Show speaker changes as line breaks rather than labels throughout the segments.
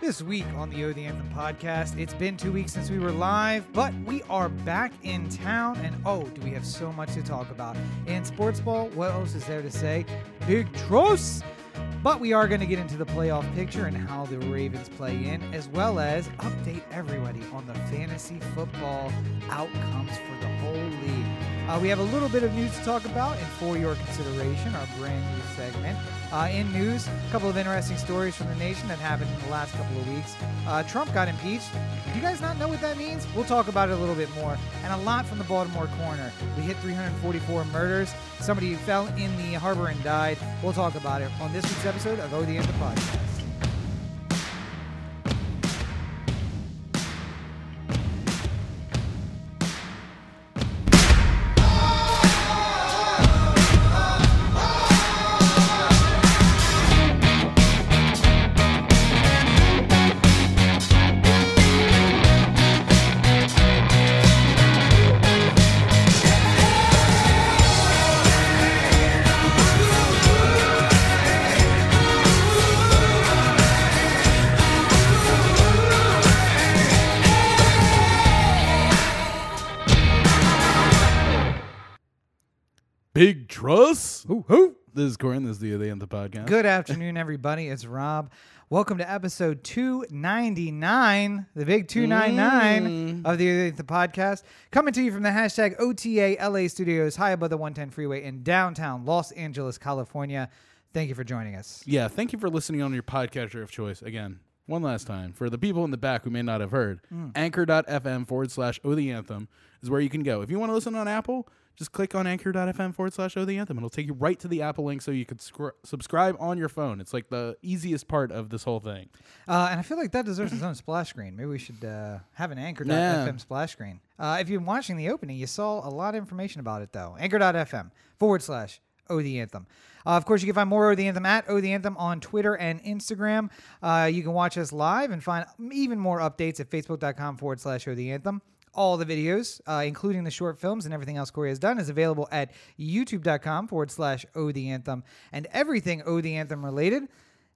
This week on the O the Anthem podcast, it's been two weeks since we were live, but we are back in town, and oh, do we have so much to talk about. In sports ball, what else is there to say? Big trust! But we are going to get into the playoff picture and how the Ravens play in, as well as update everybody on the fantasy football outcomes for the whole league. Uh, we have a little bit of news to talk about, and for your consideration, our brand new segment. Uh, in news, a couple of interesting stories from the nation that happened in the last couple of weeks. Uh, Trump got impeached. Do you guys not know what that means? We'll talk about it a little bit more. And a lot from the Baltimore corner. We hit 344 murders. Somebody fell in the harbor and died. We'll talk about it on this week's episode of O the Podcast. Who, who?
This is Corin. This is the the end the podcast.
Good afternoon, everybody. It's Rob. Welcome to episode 299, the big 299 mm. of the, the podcast. Coming to you from the hashtag OTA LA studios, high above the 110 freeway in downtown Los Angeles, California. Thank you for joining us.
Yeah, thank you for listening on your podcaster of choice. Again, one last time. For the people in the back who may not have heard, mm. anchor.fm forward slash O the Anthem is where you can go. If you want to listen on Apple, just click on anchor.fm forward slash O the Anthem. It'll take you right to the Apple link so you could scr- subscribe on your phone. It's like the easiest part of this whole thing.
Uh, and I feel like that deserves its own splash screen. Maybe we should uh, have an Anchor.fm
Yeah.
splash screen. Uh, if you've been watching the opening, you saw a lot of information about it, though. Anchor.fm forward slash O the Anthem. Uh, of course, you can find more O the Anthem at O the Anthem on Twitter and Instagram. Uh, you can watch us live and find even more updates at Facebook.com forward slash O the Anthem. All the videos, uh, including the short films and everything else Corey has done, is available at youtube.com forward slash O the Anthem. And everything O the Anthem related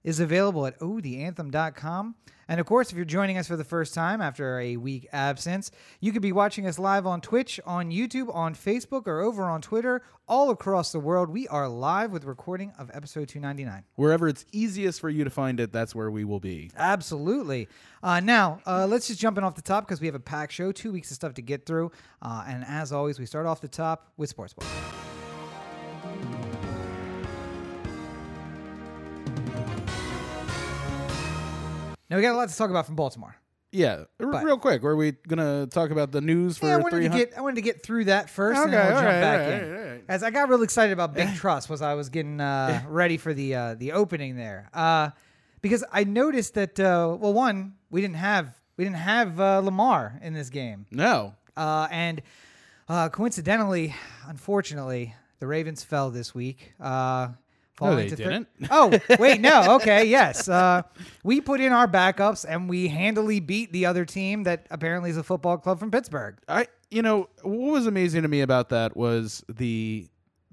is available at otheanthem.com. And of course, if you're joining us for the first time after a week absence, you could be watching us live on Twitch, on YouTube, on Facebook, or over on Twitter, all across the world. We are live with recording of episode 299.
Wherever it's easiest for you to find it, that's where we will be.
Absolutely. Uh, now, uh, let's just jump in off the top because we have a packed show, two weeks of stuff to get through. Uh, and as always, we start off the top with Sports Ball. Now, we got a lot to talk about from Baltimore.
Yeah, r-
But-
real quick. Were we gonna talk about the news for
Yeah, I wanted to
300?
get I wanted to get through that first, and
Okay,
then I'll jump
right,
back
all
in.
right, all right.
As I got real excited about Big Trust, was I was getting uh, ready for the uh, the opening there, uh, because I noticed that uh, well, one we didn't have we didn't have uh, Lamar in this game,
No.
uh, and uh, coincidentally, unfortunately, the Ravens fell this week. Uh, falling
they
to thir-
didn't.
oh, wait, no. Okay, yes. Uh, we put in our backups and we handily beat the other team that apparently is a football club from Pittsburgh.
I you know what was amazing to me about that was the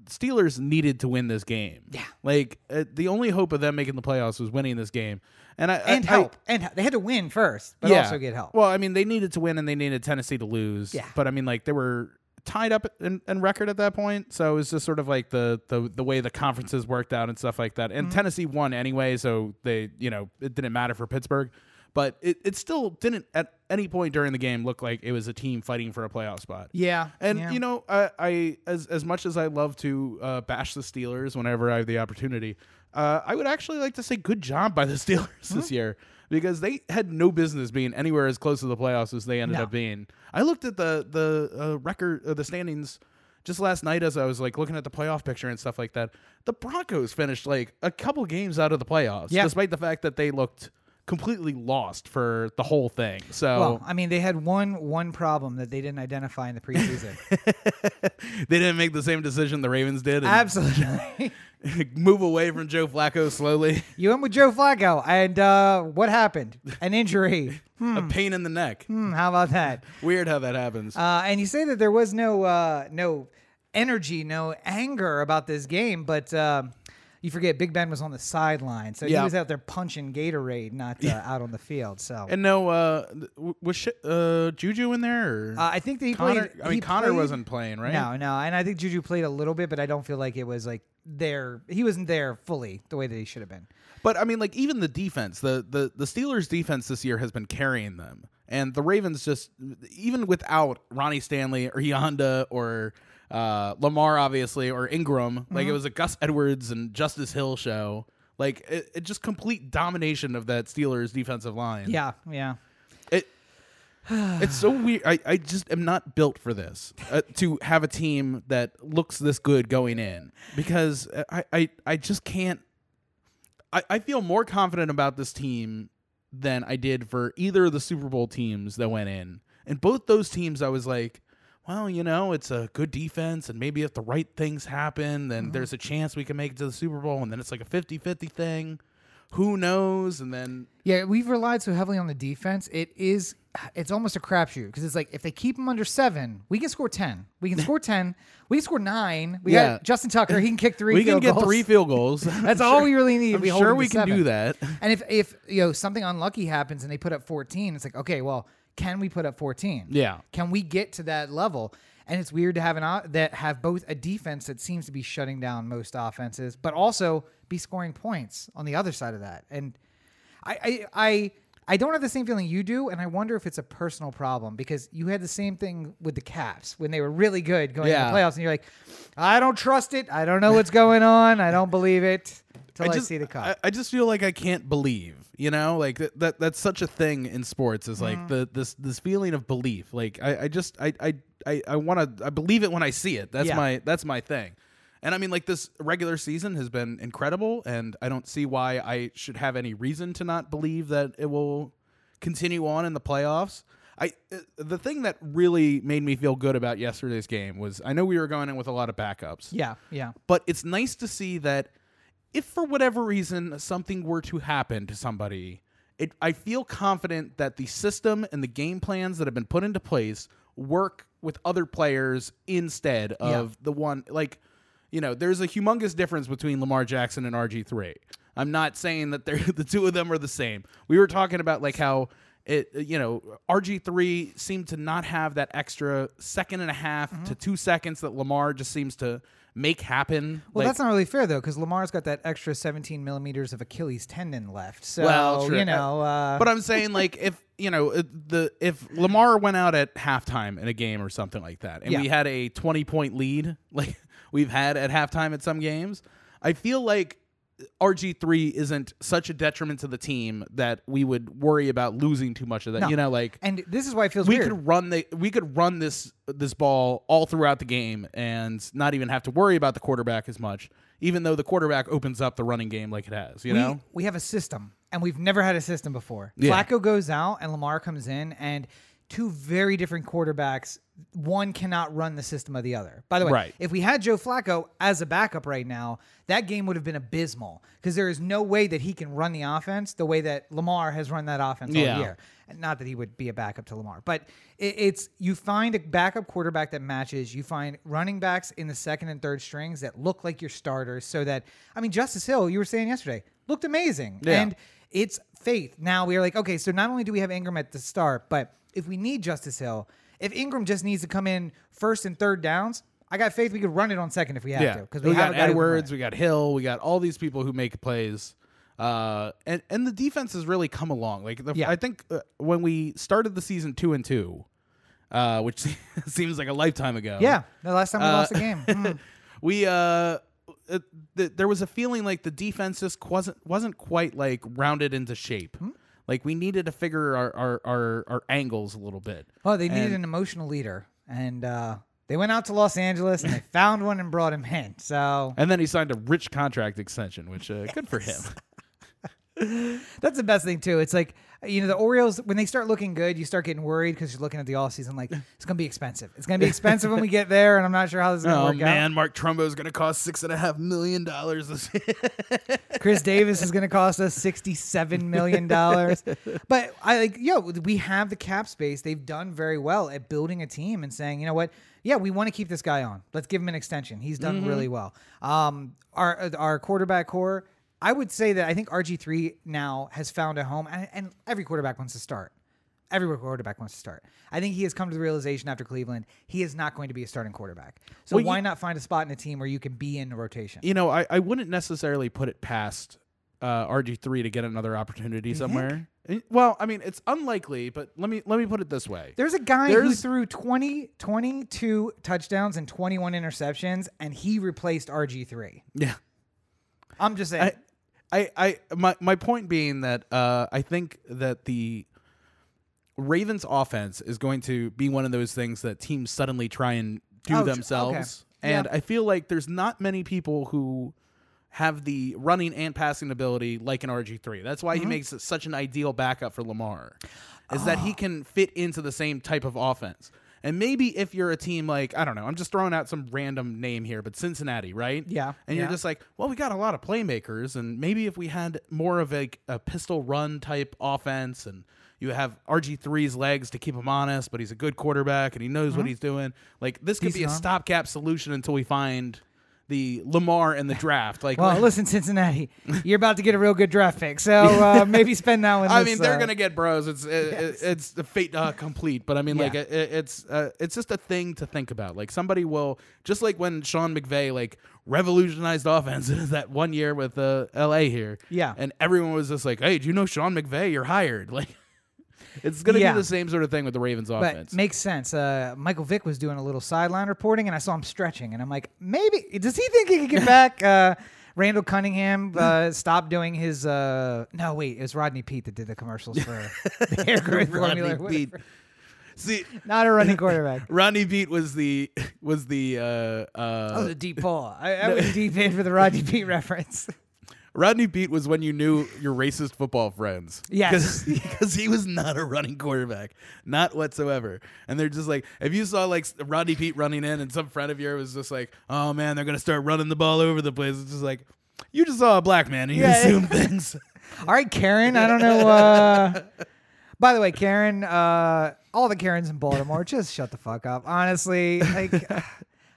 Steelers needed to win this game.
Yeah.
like uh, the only hope of them making the playoffs was winning this game, and I
and
I-
help. and they had to win first, but
yeah.
also get help.
Well, I mean, they needed to win and they needed Tennessee to lose.
Yeah.
but I mean, like they were tied up in, in record at that point, so it was just sort of like the the the way the conferences worked out and stuff like that.
Mm-hmm.
And Tennessee won anyway, so they you know it didn't matter for Pittsburgh. But it, it still didn't at any point during the game look like it was a team fighting for a playoff spot.
yeah,
And
yeah.
you know, I, I as as much as I love to uh, bash the Steelers whenever I have the opportunity, uh, I would actually like to say good job by the Steelers this year because they had no business being anywhere as close to the playoffs as they ended
No.
up being. I looked at the the uh, record, uh, the standings. Just last night, as I was like looking at the playoff picture and stuff like that, the Broncos finished like a couple games out of the playoffs,
Yeah.
despite the fact that they looked completely lost for the whole thing. So
well, I mean, they had one one problem that they didn't identify in the preseason.
they didn't make the same decision the Ravens did. and-
Absolutely.
move away from Joe Flacco slowly.
you went with Joe Flacco, and uh, what happened? An injury.
A pain in the neck.
Hmm, how about that?
Weird how that happens.
Uh, and you say that there was no uh, no energy, no anger about this game, but uh, you forget Big Ben was on the sideline, so
Yeah.
he was out there punching Gatorade, not uh, out on the field. So
And no, uh, was sh- uh, Juju in there? Or
uh, I think that he
Connor?
played.
I mean, Connor
played-
wasn't playing, right?
No, no, and I think Juju played a little bit, but I don't feel like it was like there. He wasn't there fully the way that he should have been.
But I mean, like even the defense, the the the Steelers' defense this year has been carrying them, and the Ravens just even without Ronnie Stanley or Yanda or uh, Lamar, obviously, or Ingram, like
Mm-hmm.
it was a Gus Edwards and Justice Hill show. Like it, it just complete domination of that Steelers defensive line.
Yeah, yeah.
It it's so weird. I, I just am not built for this uh, to have a team that looks this good going in because I, I, I just can't. I, I feel more confident about this team than I did for either of the Super Bowl teams that went in. And both those teams, I was like, well, you know, it's a good defense, and maybe if the right things happen, then mm-hmm. there's a chance we can make it to the Super Bowl. And then it's like a 50 50 thing. Who knows? And then
Yeah, we've relied so heavily on the defense. It is, it's almost a crapshoot because it's like if they keep them under seven, we can score ten. We can score ten. We can score nine. We
Yeah.
got Justin Tucker. He can kick three.
we can get
goals.
three field goals.
That's all we really need.
I'm
we
sure we can
seven.
do that.
And if if you know something unlucky happens and they put up 14, it's like okay, well, can we put up 14?
Yeah.
Can we get to that level? And it's weird to have an o- that have both a defense that seems to be shutting down most offenses, but also be scoring points on the other side of that. And I I I, I don't have the same feeling you do, and I wonder if it's a personal problem because you had the same thing with the Caps when they were really good going
Yeah.
to the playoffs, and you're like, I don't trust it. I don't know what's going on. I don't believe it I,
just,
see the.
I, I just feel like I can't believe, you know, like that, that that's such a thing in sports is
Mm.
like the this this feeling of belief. Like I, I just I I I, I want to I believe it when I see it. That's
Yeah.
my that's my thing. And I mean, like this regular season has been incredible, and I don't see why I should have any reason to not believe that it will continue on in the playoffs. I uh, the thing that really made me feel good about yesterday's game was I know we were going in with a lot of backups.
yeah, yeah.
But it's nice to see that if for whatever reason something were to happen to somebody, it, I feel confident that the system and the game plans that have been put into place work with other players instead of the one like you know, there's a humongous difference between Lamar Jackson and RG3. I'm not saying that they're the two of them are the same. We were talking about like how it you know RG3 seemed to not have that extra second and a half
Mm-hmm.
to 2 seconds that Lamar just seems to make happen.
Well,
Like,
that's not really fair though, because Lamar's got that extra 17 millimeters of Achilles tendon left. So
Well, true.
you know, uh,
but I'm saying like if you know the if Lamar went out at halftime in a game or something like that, and
Yeah.
we had a 20 point lead like we've had at halftime at some games, I feel like RG3 isn't such a detriment to the team that we would worry about losing too much of that.
No.
You know, like
and this is why it feels
we
weird.
could run the we could run this this ball all throughout the game and not even have to worry about the quarterback as much, even though the quarterback opens up the running game like it has. You
we,
know,
we have a system, and we've never had a system before.
Yeah.
Flacco goes out, and Lamar comes in, and two very different quarterbacks. One cannot run the system of the other. By the way,
Right.
if we had Joe Flacco as a backup right now, that game would have been abysmal because there is no way that he can run the offense the way that Lamar has run that offense
Yeah.
all year. Not that he would be a backup to Lamar, but it, it's you find a backup quarterback that matches. You find running backs in the second and third strings that look like your starters. So that I mean, Justice Hill, you were saying yesterday, looked amazing,
Yeah.
and it's faith. Now we are like, okay, so not only do we have Ingram at the start, but if we need Justice Hill, if Ingram just needs to come in first and third downs, I got faith we could run it on second if we have
yeah,
to because
we,
we,
got
a guy who can run
Edwards, we got Hill, we got all these people who make plays. Uh, and and the defense has really come along. Like the,
Yeah.
I think uh, when we started the season two and two, uh, which seems like a lifetime ago.
Yeah, the last time we lost a game. Mm.
we uh, uh th- there was a feeling like the defense just wasn't wasn't quite like rounded into shape.
Hmm?
Like we needed to figure our our, our, our angles a little bit.
Well, they needed
And-
an emotional leader, and uh, they went out to Los Angeles and they found one and brought him in. So
And then he signed a rich contract extension, which uh, good for him.
that's the best thing too. It's like you know, the Orioles, when they start looking good, you start getting worried because you're looking at the all season like, it's going to be expensive. It's going to be expensive when we get there, and I'm not sure how this is going to work out.
Oh
work
man, Mark Trumbo is going to cost six and a half million dollars.
Chris Davis is going to cost us $67 million. but I like, yo, we have the cap space. They've done very well at building a team and saying, you know what? Yeah, we want to keep this guy on. Let's give him an extension. He's done really well. Um, our our quarterback core, I would say that I think RG three now has found a home, and, and every quarterback wants to start. Every quarterback wants to start. I think he has come to the realization after Cleveland he is not going to be a starting quarterback. So
Well, you-
why not find a spot in a team where you can be in the rotation?
You know, I, I wouldn't necessarily put it past uh, RG three to get another opportunity somewhere. Eh, Well, I mean, it's unlikely, but let me let me put it this way.
There's a guy who
There's-
threw 20, 22 touchdowns and 21 interceptions, and he replaced RG3.
Yeah.
I'm just saying.
I, I, I my my point being that uh, I think that the Ravens offense is going to be one of those things that teams suddenly try and do themselves.
okay.
And
Yeah.
I feel like there's not many people who have the running and passing ability like an RG3. That's
Mm-hmm.
why he makes such an ideal backup for Lamar. Is that
Oh.
he can fit into the same type of offense. And maybe if you're a team like, I don't know, I'm just throwing out some random name here, but Cincinnati, right?
Yeah,
And you're just like, well, we got a lot of playmakers, and maybe if we had more of a, a pistol run type offense, and you have RG3's legs to keep him honest, but he's a good quarterback and he knows what he's doing. Like this could be a
Mm-hmm.
Stopgap solution until we find the Lamar and the draft. Like,
well, listen, Cincinnati, you're about to get a real good draft pick, so uh, maybe spend that one.
I
this,
mean, they're
uh,
gonna get bros. It's it, it's the fate uh, complete. But I mean, like it, it's uh, it's just a thing to think about. Like somebody will just like when Sean McVay like revolutionized offenses that one year with uh, L.A. here.
Yeah.
and everyone was just like, "Hey, do you know Sean McVay? You're hired." Like, it's gonna
Yeah.
be the same sort of thing with the Ravens
But
offense.
makes sense. Uh, Michael Vick was doing a little sideline reporting, and I saw him stretching, and I'm like, maybe does he think he can get back? Uh, Randall Cunningham uh, stopped doing his. Uh, no, wait, it was Rodney Peete that did the commercials for the hair
Rodney
formula.
Pete. See,
Not a running quarterback.
Rodney Peete was the was the uh, uh,
Oh, the deep paw. I, I was deep in for the Rodney Peete reference.
Rodney Peete was when you knew your racist football friends.
Yes.
Because he was not a running quarterback. Not whatsoever. And they're just like, if you saw like Rodney Peete running in and some friend of yours was just like, oh man, they're going to start running the ball over the place. It's just like, you just saw a black man and you
Yeah.
assume things.
All right, Karen. I don't know. Uh, by the way, Karen, uh, all the Karens in Baltimore, just shut the fuck up. Honestly, like,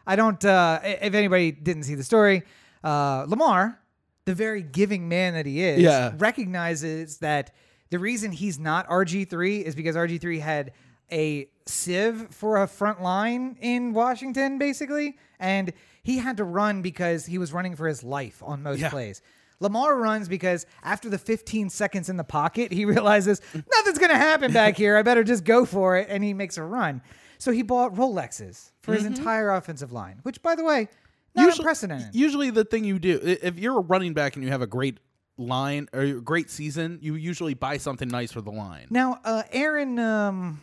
I don't. Uh, if anybody didn't see the story, uh, Lamar, the very giving man that he is,
Yeah.
recognizes that the reason he's not RG three is because RG three had a sieve for a front line in Washington, basically, and he had to run because he was running for his life on most
Yeah.
plays. Lamar runs because after the 15 seconds in the pocket, he realizes nothing's going to happen back here. I better just go for it. And he makes a run. So he bought Rolexes for his mm-hmm. entire offensive line, which, by the way, not unprecedented.
Usually, the thing you do, if you're a running back and you have a great line or a great season, you usually buy something nice for the line.
now, uh, Aaron, um,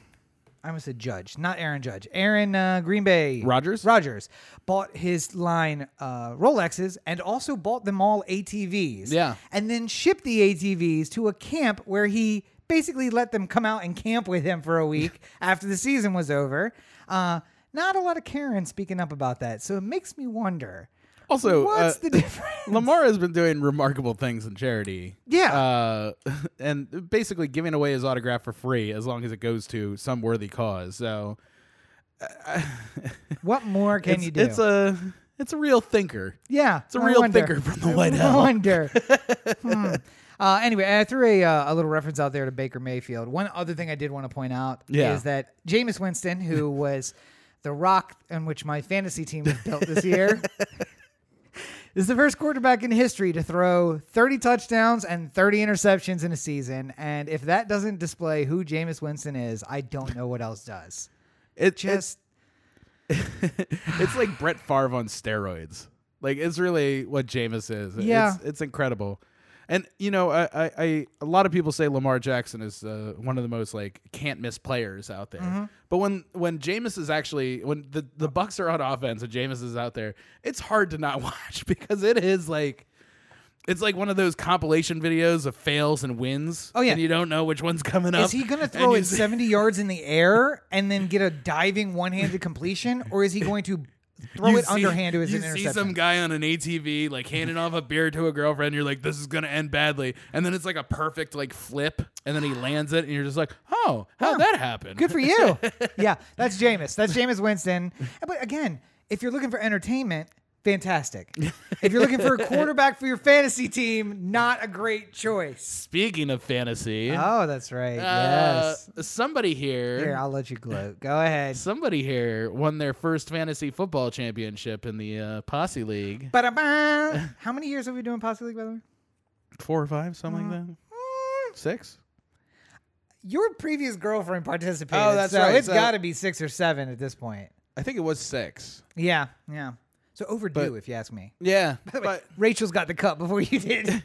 I almost said Judge, not Aaron Judge. Aaron uh, Green Bay
Rodgers.
Rodgers bought his line uh, Rolexes and also bought them all ATVs.
Yeah.
and then shipped the ATVs to a camp where he basically let them come out and camp with him for a week after the season was over. Uh, not a lot of Karen speaking up about that, so it makes me wonder.
Also,
What's
uh,
the difference?
Lamar has been doing remarkable things in charity.
Yeah.
Uh, and basically giving away his autograph for free as long as it goes to some worthy cause. So
What more can
it's,
you do?
it's a it's a real thinker.
yeah,
It's a
I
real
wonder.
thinker from the White House.
I wonder. Hmm. Uh, anyway, I threw a, uh, a little reference out there to Baker Mayfield. One other thing I did want to point out
Yeah.
is that Jameis Winston, who was the rock on which my fantasy team was built this year, is the first quarterback in history to throw 30 touchdowns and 30 interceptions in a season. And if that doesn't display who Jameis Winston is, I don't know what else does.
It
Just
it's like Brett Favre on steroids. Like it's really what Jameis is.
Yeah.
it's, it's incredible. And you know, I, I, I a lot of people say Lamar Jackson is uh, one of the most like can't miss players out there.
Mm-hmm.
But when when Jameis is actually when the the Bucs are on offense and Jameis is out there, it's hard to not watch because it is like it's like one of those compilation videos of fails and wins.
Oh, yeah.
and you don't know which one's coming up.
Is he going to throw it 70 yards in the air and then get a diving one-handed completion, or is he going to throw
you
it
see-
underhand to his
you
interception?
see some guy on an ATV like handing off a beer to a girlfriend. You're like, this is gonna end badly, and then it's like a perfect like flip, and then he lands it, and you're just like, oh, how'd
Huh.
that happen?
Good for you. yeah, that's Jameis. That's Jameis Winston. But again, if you're looking for entertainment, fantastic. If you're looking for a quarterback for your fantasy team, not a great choice.
Speaking of fantasy,
Oh, that's right.
uh,
yes.
somebody here,
Here, I'll let you gloat. Go ahead.
somebody here won their first fantasy football championship in the uh, Posse League.
Ba-da-ba. How many years have we been doing Posse League, by the way?
Four or five, something like that.
Mm,
Six.
Your previous girlfriend participated.
Oh, that's
so
right.
It's
So-
got to be six or seven at this point.
I think it was six.
Yeah, yeah. So overdue,
But-
if you ask me.
Yeah,
But
but
Rachel's got the cup before you did.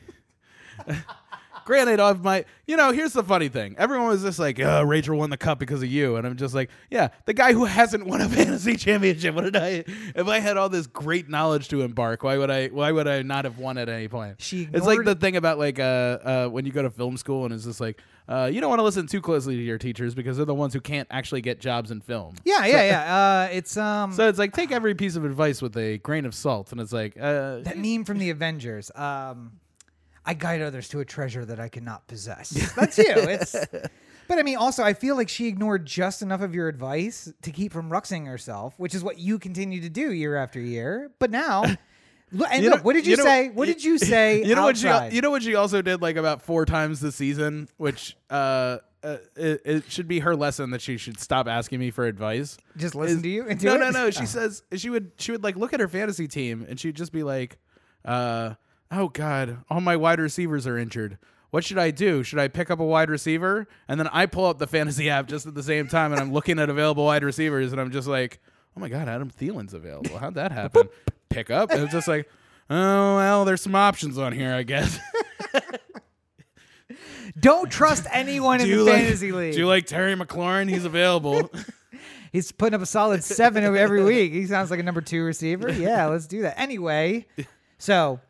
Granted, of my, you know, here's the funny thing. Everyone was just like, uh, Rachel won the cup because of you. And I'm just like, yeah, the guy who hasn't won a fantasy championship. What did I, if I had all this great knowledge to embark, why would I, why would I not have won at any point?
She
it's like the thing about like, uh, uh, when you go to film school and it's just like, uh, you don't want to listen too closely to your teachers because they're the ones who can't actually get jobs in film.
yeah, yeah, yeah. Uh, it's um
So it's like, take every piece of advice with a grain of salt. And it's like, uh,
that meme from the Avengers. Um, I guide others to a treasure that I cannot possess. That's you. It's. But I mean, also, I feel like she ignored just enough of your advice to keep from ruxing herself, which is what you continue to do year after year. But now, look, and
You
look,
know-
what did you,
you know-
say? What did you say?
you know what she you know what she also did like about four times this season which uh, uh it, it should be her lesson that she should stop asking me for advice
Just listen
is-
to you and do
no
it?
no no she
Oh.
says she would she would like look at her fantasy team and she'd just be like uh oh god all my wide receivers are injured what should I do? Should I pick up a wide receiver? And then I pull up the fantasy app just at the same time and I'm looking at available wide receivers and I'm just like, oh my God, Adam Thielen's available. How'd that happen? pick up? And it's just like, oh, well, there's some options on here, I guess.
Don't trust anyone in the
like,
fantasy league.
Do you like Terry McLaurin? He's available.
He's putting up a solid seven every week. He sounds like a number two receiver. Yeah, let's do that. Anyway, so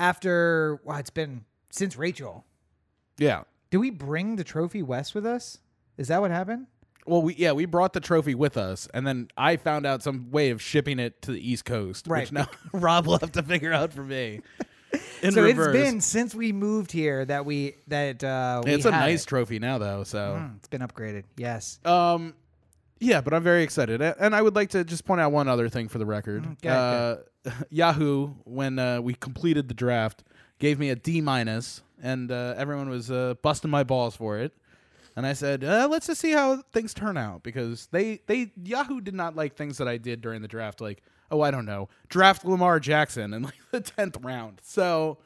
after well, it's been since Rachel.
yeah.
Do we bring the trophy west with us? Is that what happened?
Well, we yeah we brought the trophy with us, and then I found out some way of shipping it to the East Coast,
Right.
which now Rob will have to figure out for me.
So
reverse.
it's been since we moved here that we that uh we
It's a nice
it.
trophy now, though. So,
Mm, it's been upgraded. Yes.
um, yeah, but I'm very excited, and I would like to just point out one other thing for the record.
Mm, go
uh, Yahoo, when uh, we completed the draft, gave me a D minus, and uh, everyone was uh, busting my balls for it. And I said, uh, let's just see how things turn out because they they Yahoo did not like things that I did during the draft, like oh I don't know, draft Lamar Jackson in like the tenth round. So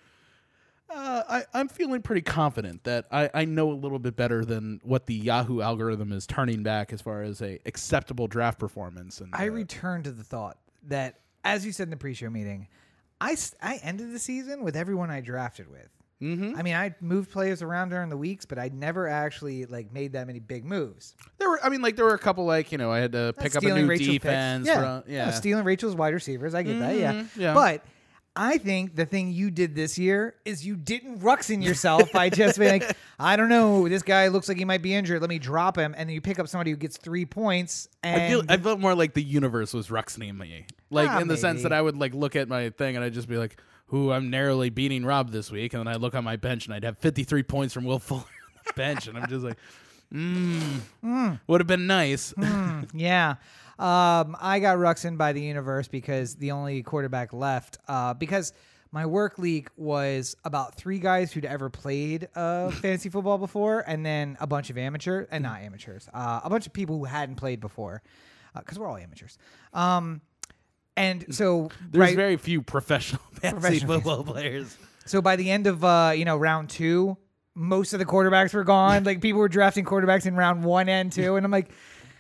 uh, I, I'm feeling pretty confident that I, I know a little bit better than what the Yahoo algorithm is turning back as far as a acceptable draft performance. And
I
uh,
return to the thought that, as you said in the pre-show meeting, I I ended the season with everyone I drafted with. Mm-hmm. I mean, I moved players around during the weeks, but I never actually like made that many big moves.
there were I mean like there were a couple like you know I had to pick up a new
Rachel's picks.
defense.
Yeah.
from- yeah.
No, stealing Rachel's wide receivers. I get that. Yeah.
Mhm, yeah.
But I think the thing you did this year is you didn't ruxin yourself by just being like, I don't know, this guy looks like he might be injured. Let me drop him, and then you pick up somebody who gets three points. And
I feel I felt more like the universe was ruxing me, like
Ah,
in the sense that I would like look at my thing and I'd just be like, "Who I'm narrowly beating Rob this week," and then I look on my bench and I'd have 53 points from Will Fuller on the bench, and I'm just like, hmm, "Mmm, would have been nice."
Hmm, yeah. Um, I got Ruxin by the universe because the only quarterback left, uh, because my work league was about three guys who'd ever played uh, fantasy football before, and then a bunch of amateur and not amateurs, uh, a bunch of people who hadn't played before, because we're all amateurs. Um, and so
There's
right,
very few professional fantasy
Professional
football players.
so by the end of uh, you know round two, most of the quarterbacks were gone. like people were drafting quarterbacks in round one and two, and I'm like,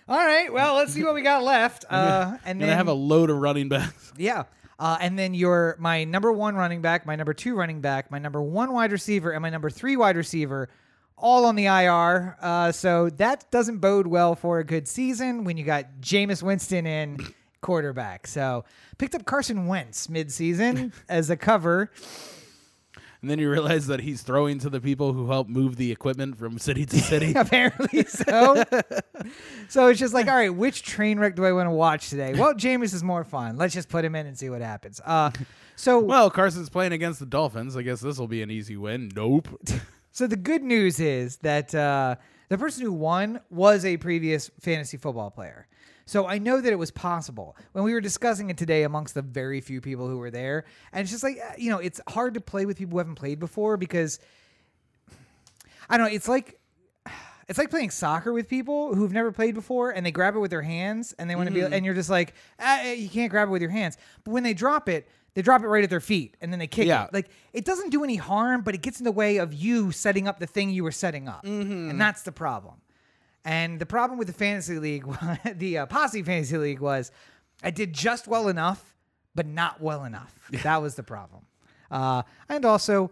all right, well, let's see what we got left. Uh, and then
I have a load of running backs.
yeah. Uh, and then your my number one running back, my number two running back, my number one wide receiver, and my number three wide receiver, all on the IR. Uh, so that doesn't bode well for a good season when you got Jameis Winston in quarterback. So picked up Carson Wentz mid-season as a cover.
And then you realize that he's throwing to the people who help move the equipment from city to city.
Apparently so. so it's just like, all right, which train wreck do I want to watch today? Well, Jameis is more fun. Let's just put him in and see what happens. Uh, so
well, Carson's playing against the Dolphins. I guess this will be an easy win. Nope.
So the good news is that uh, the person who won was a previous fantasy football player. So I know that it was possible. When we were discussing it today amongst the very few people who were there. And it's just like, uh, you know, it's hard to play with people who haven't played before because I don't know, it's like it's like playing soccer with people who've never played before and they grab it with their hands and they want to be and you're just like ah, you can't grab it with your hands. But when they drop it they drop it right at their feet and then they kick
Yeah.
it like it doesn't do any harm but it gets in the way of you setting up the thing you were setting up. And that's the problem and the problem with the fantasy league the uh, posse fantasy league was i did just well enough but not well enough that was the problem uh, and also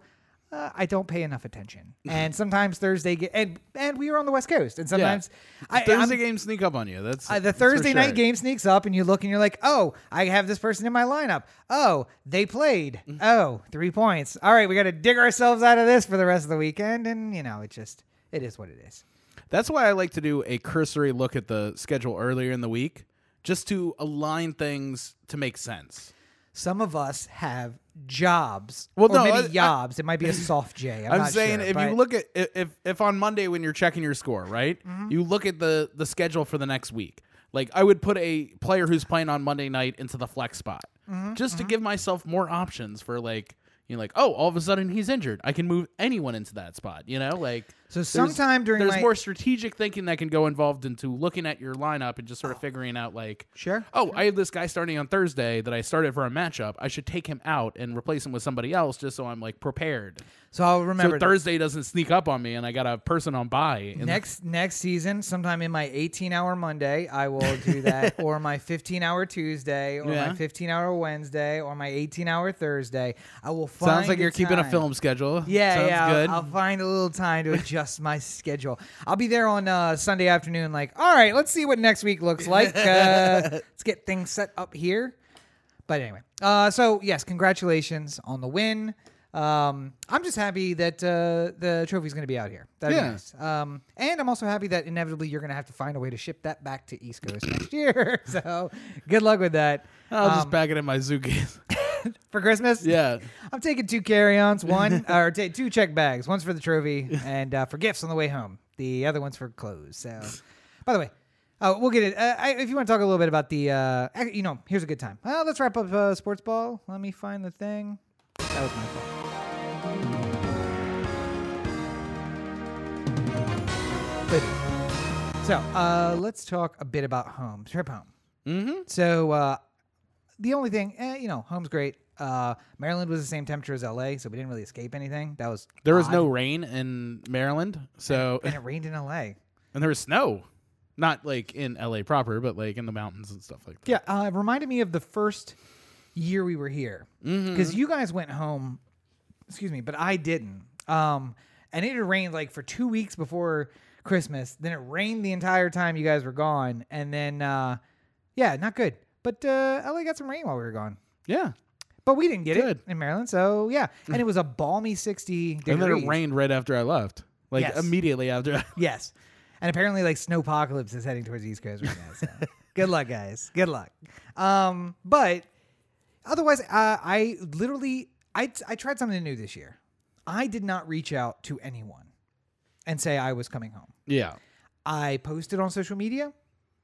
uh, I don't pay enough attention, and sometimes Thursday get and and we were on the West Coast, and sometimes I, I'm-
Thursday games sneak up on you. That's
uh, the
that's
Thursday night game sneaks up, and you look and you're like, oh, I have this person in my lineup. Oh, they played.
Mm-hmm.
Oh, three points. All right, we got to dig ourselves out of this for the rest of the weekend, and you know, it just it is what it is.
That's why I like to do a cursory look at the schedule earlier in the week, just to align things to make sense.
Some of us have jobs,
Well,
or
no,
maybe
I- I-
jobs. it might be a soft J. I'm,
I'm saying
sure,
if you look at if if on Monday when you're checking your score, right?
Mm-hmm.
You look at the the schedule for the next week. Like I would put a player who's playing on Monday night into the flex spot,
Mm-hmm,
just to give myself more options for like you know like oh all of a sudden he's injured, I can move anyone into that spot. You know like
So
there's-
sometime during
there's
my-
more strategic thinking that can go involved into looking at your lineup and just sort of figuring out like
Sure,
oh I have this guy starting on Thursday that I started for a matchup, I should take him out and replace him with somebody else just so I'm like prepared.
so I'll remember
So
that.
Thursday doesn't sneak up on me, and I got a person on buy. in-
next next season sometime in my 18 hour monday i will do that or my 15 hour tuesday or
Yeah.
my 15 hour wednesday or my 18 hour thursday i will find
sounds like you're keeping a
time.
film schedule.
yeah
sounds
yeah I'll-
good.
I'll, find a little time to adjust my schedule i'll be there on uh, sunday afternoon like all right let's see what next week looks like uh, let's get things set up here but anyway, uh, so yes, congratulations on the win. Um, I'm just happy that uh, the trophy's going to be out here. That'd
Yeah.
nice. Um, and I'm also happy that inevitably you're going to have to find a way to ship that back to East Coast next year. So good luck with that.
I'll just
Um,
pack it in my suitcase.
for Christmas.
yeah,
I'm taking two carry-ons, one or ta two check bags. One's for the trophy and uh, for gifts on the way home. The other one's for clothes. So, by the way, uh, we'll get it. Uh, I, if you want to talk a little bit about the, uh, you know, here's a good time. Well, let's wrap up uh, sports ball. Let me find the thing. That was my fault. So, uh, let's talk a bit about home. Trip home.
mm-hmm.
So uh, the only thing, eh, you know, home's great. Uh, Maryland was the same temperature as LA, so we didn't really escape anything. That was
There was
odd.
no rain in Maryland, so
and it rained in LA.
and there was snow, not like in LA proper, but like in the mountains and stuff like that.
Yeah, uh, it reminded me of the first year we were here
Mm-hmm.
because you guys went home. Excuse me, but I didn't. Um, and it had rained like for two weeks before Christmas. Then it rained the entire time you guys were gone, and then uh, yeah, not good. But uh, LA got some rain while we were gone.
Yeah,
But we didn't get
Good.
it in Maryland, so yeah. And it was a balmy sixty degrees.
and then it rained right after I left, like
Yes.
immediately after. I-
Yes. And apparently, like, snowpocalypse is heading towards the East Coast right now. So good luck, guys. Good luck. Um, but otherwise, uh, I literally, I, I tried something new this year. I did not reach out to anyone and say I was coming home.
yeah,
I posted on social media,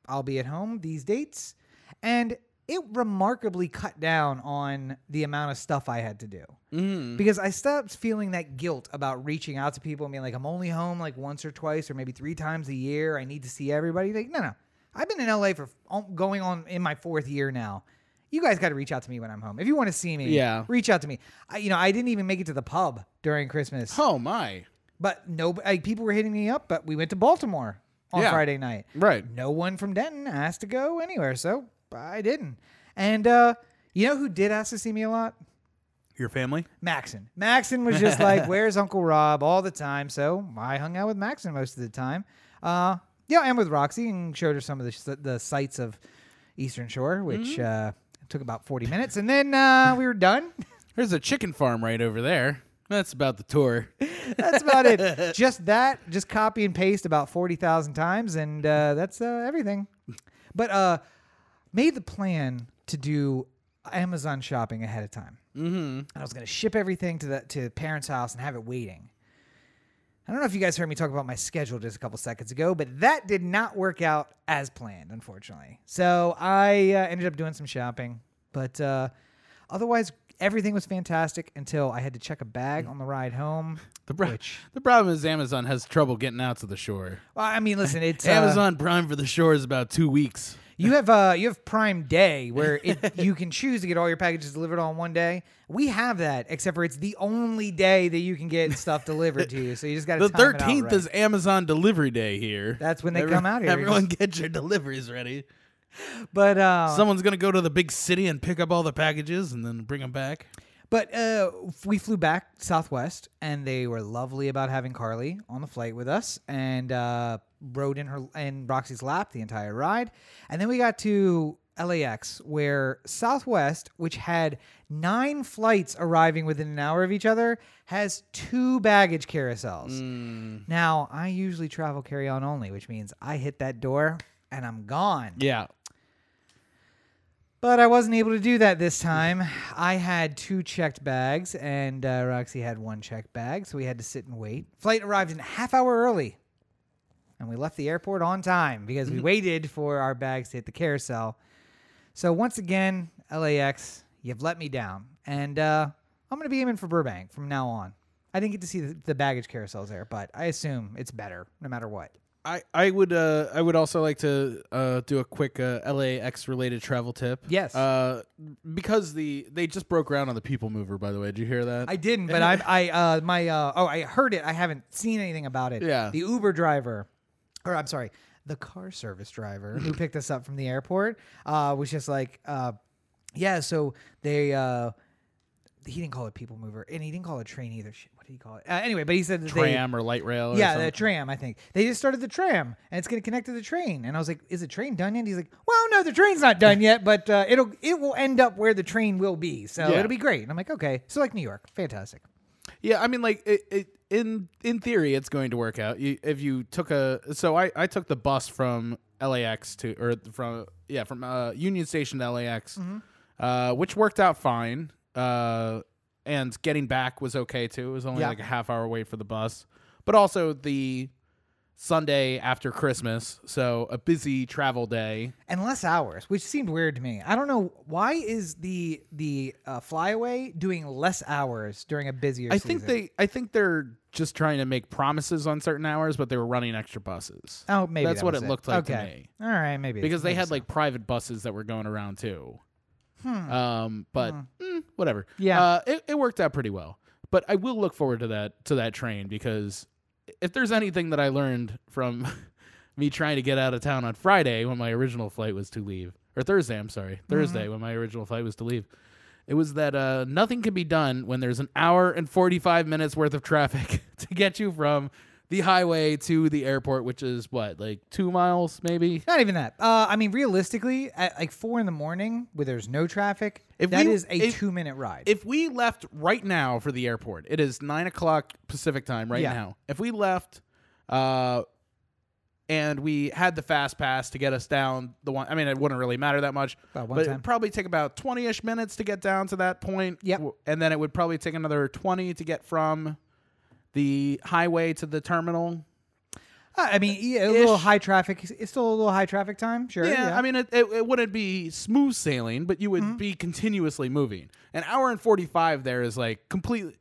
I'll be at home these dates, and it remarkably cut down on the amount of stuff I had to do.
mm-hmm.
Because I stopped feeling that guilt about reaching out to people and being like, I'm only home like once or twice or maybe three times a year. I need to see everybody. Like, no, no. I've been in LA for um, going on in my fourth year now. You guys got to reach out to me when I'm home. If you want to see me,
Yeah.
reach out to me. I, you know, I didn't even make it to the pub during Christmas,
Oh my,
but no, like, people were hitting me up. But we went to Baltimore on
Yeah.
Friday night.
right?
No one from Denton asked to go anywhere, so I didn't. And uh, you know who did ask to see me a lot?
Your family?
Maxon. Maxon was just like, "Where's Uncle Rob?" all the time. So I hung out with Maxon most of the time. Uh, yeah, and with Roxy, and showed her some of the the sights of Eastern Shore, which uh, took about forty minutes, and then uh, we were done.
There's a chicken farm right over there. That's about the tour.
That's about it. Just that, just copy and paste about 40,000 times, and uh, that's uh, everything. But uh, made the plan to do Amazon shopping ahead of time. Mm-hmm. I was going to ship everything to the to parents' house and have it waiting. I don't know if you guys heard me talk about my schedule just a couple seconds ago, but that did not work out as planned, unfortunately. So I uh, ended up doing some shopping, but uh, otherwise everything was fantastic until I had to check a bag on the ride home.
The,
which,
the problem is Amazon has trouble getting out to the shore.
well, I mean, listen, it's uh,
Amazon Prime for the shore is about two weeks.
You have uh you have Prime Day where it, you can choose to get all your packages delivered on one day. We have that, except for it's the only day that you can get stuff delivered to you. So you just got to
The thirteenth is Amazon Delivery Day here.
That's when they come out here.
Everyone get your deliveries ready.
but uh,
Someone's gonna go to the big city and pick up all the packages and then bring them back.
But uh, we flew back Southwest, and they were lovely about having Carly on the flight with us, and uh, rode in her in Roxy's lap the entire ride. And then we got to LAX, where Southwest, which had nine flights arriving within an hour of each other, has two baggage carousels. Now, I usually travel carry on only, which means I hit that door and I'm gone.
Yeah.
But I wasn't able to do that this time. I had two checked bags, and uh, Roxy had one checked bag, so we had to sit and wait. Flight arrived in a half hour early, and we left the airport on time because we waited for our bags to hit the carousel. So once again, LAX, you've let me down, and uh, I'm going to be aiming for Burbank from now on. I didn't get to see the, the baggage carousels there, but I assume it's better no matter what.
I, I would uh, I would also like to uh, do a quick uh, LAX related travel tip.
Yes.
Uh, because the they just broke ground on the People Mover. By the way, did you hear that?
I didn't, but I, I, uh, my, uh, oh, I heard it. I haven't seen anything about it.
Yeah.
The Uber driver, or I'm sorry, the car service driver who picked us up from the airport, uh, was just like, uh, yeah. So they, uh, he didn't call it people mover, and he didn't call it train either. Shit, what did he call it? Uh, anyway, but he said that they,
Tram or light rail. Or
yeah,
something.
the tram. I think they just started the tram, and it's going to connect to the train. And I was like, "Is the train done yet?" He's like, "Well, no, the train's not done yet, but uh, it'll it will end up where the train will be, so
Yeah.
it'll be great." And I'm like, "Okay, so like New York, fantastic."
Yeah, I mean, like it, it, in in theory, it's going to work out. You, if you took a, so I I took the bus from LAX to or from yeah from uh, Union Station to LAX, uh, which worked out fine. Uh, and getting back was okay too. It was only
Yeah.
like a half hour wait for the bus, but also the Sunday after Christmas, so a busy travel day.
and less hours, which seemed weird to me. I don't know why is the the uh, flyaway doing less hours during a busier.
I think
season?
they, I think they're just trying to make promises on certain hours, but they were running extra buses.
Oh, maybe
that's
that
what it looked like to
okay.
me.
All right, maybe
because they
maybe
had
so.
like private buses that were going around too. Um, but mm, whatever.
Hmm. Yeah.
uh, it, it worked out pretty well. But I will look forward to that to that train because if there's anything that I learned from me trying to get out of town on Friday when my original flight was to leave, or Thursday, I'm sorry, Thursday
Mm-hmm.
when my original flight was to leave, it was that uh, nothing can be done when there's an hour and 45 minutes worth of traffic to get you from the highway to the airport, which is what, like two miles maybe?
Not even that. Uh, I mean, realistically, at like four in the morning, where there's no traffic,
If
that
we-
is a
if-
two-minute ride.
If we left right now for the airport, it is nine o'clock Pacific time right
Yeah.
now. If we left, uh, and we had the fast pass to get us down the one, I mean, it wouldn't really matter that much,
About one
but
time.
it'd probably take about twenty ish minutes to get down to that point.
Yep.
W- and then it would probably take another twenty to get from the highway to the terminal.
Uh, I mean, yeah, a little high traffic. It's still a little high traffic time. Sure.
Yeah,
Yeah,
I mean, it, it, it wouldn't be smooth sailing, but you would
Mm-hmm.
be continuously moving. An hour and 45 there is like completely.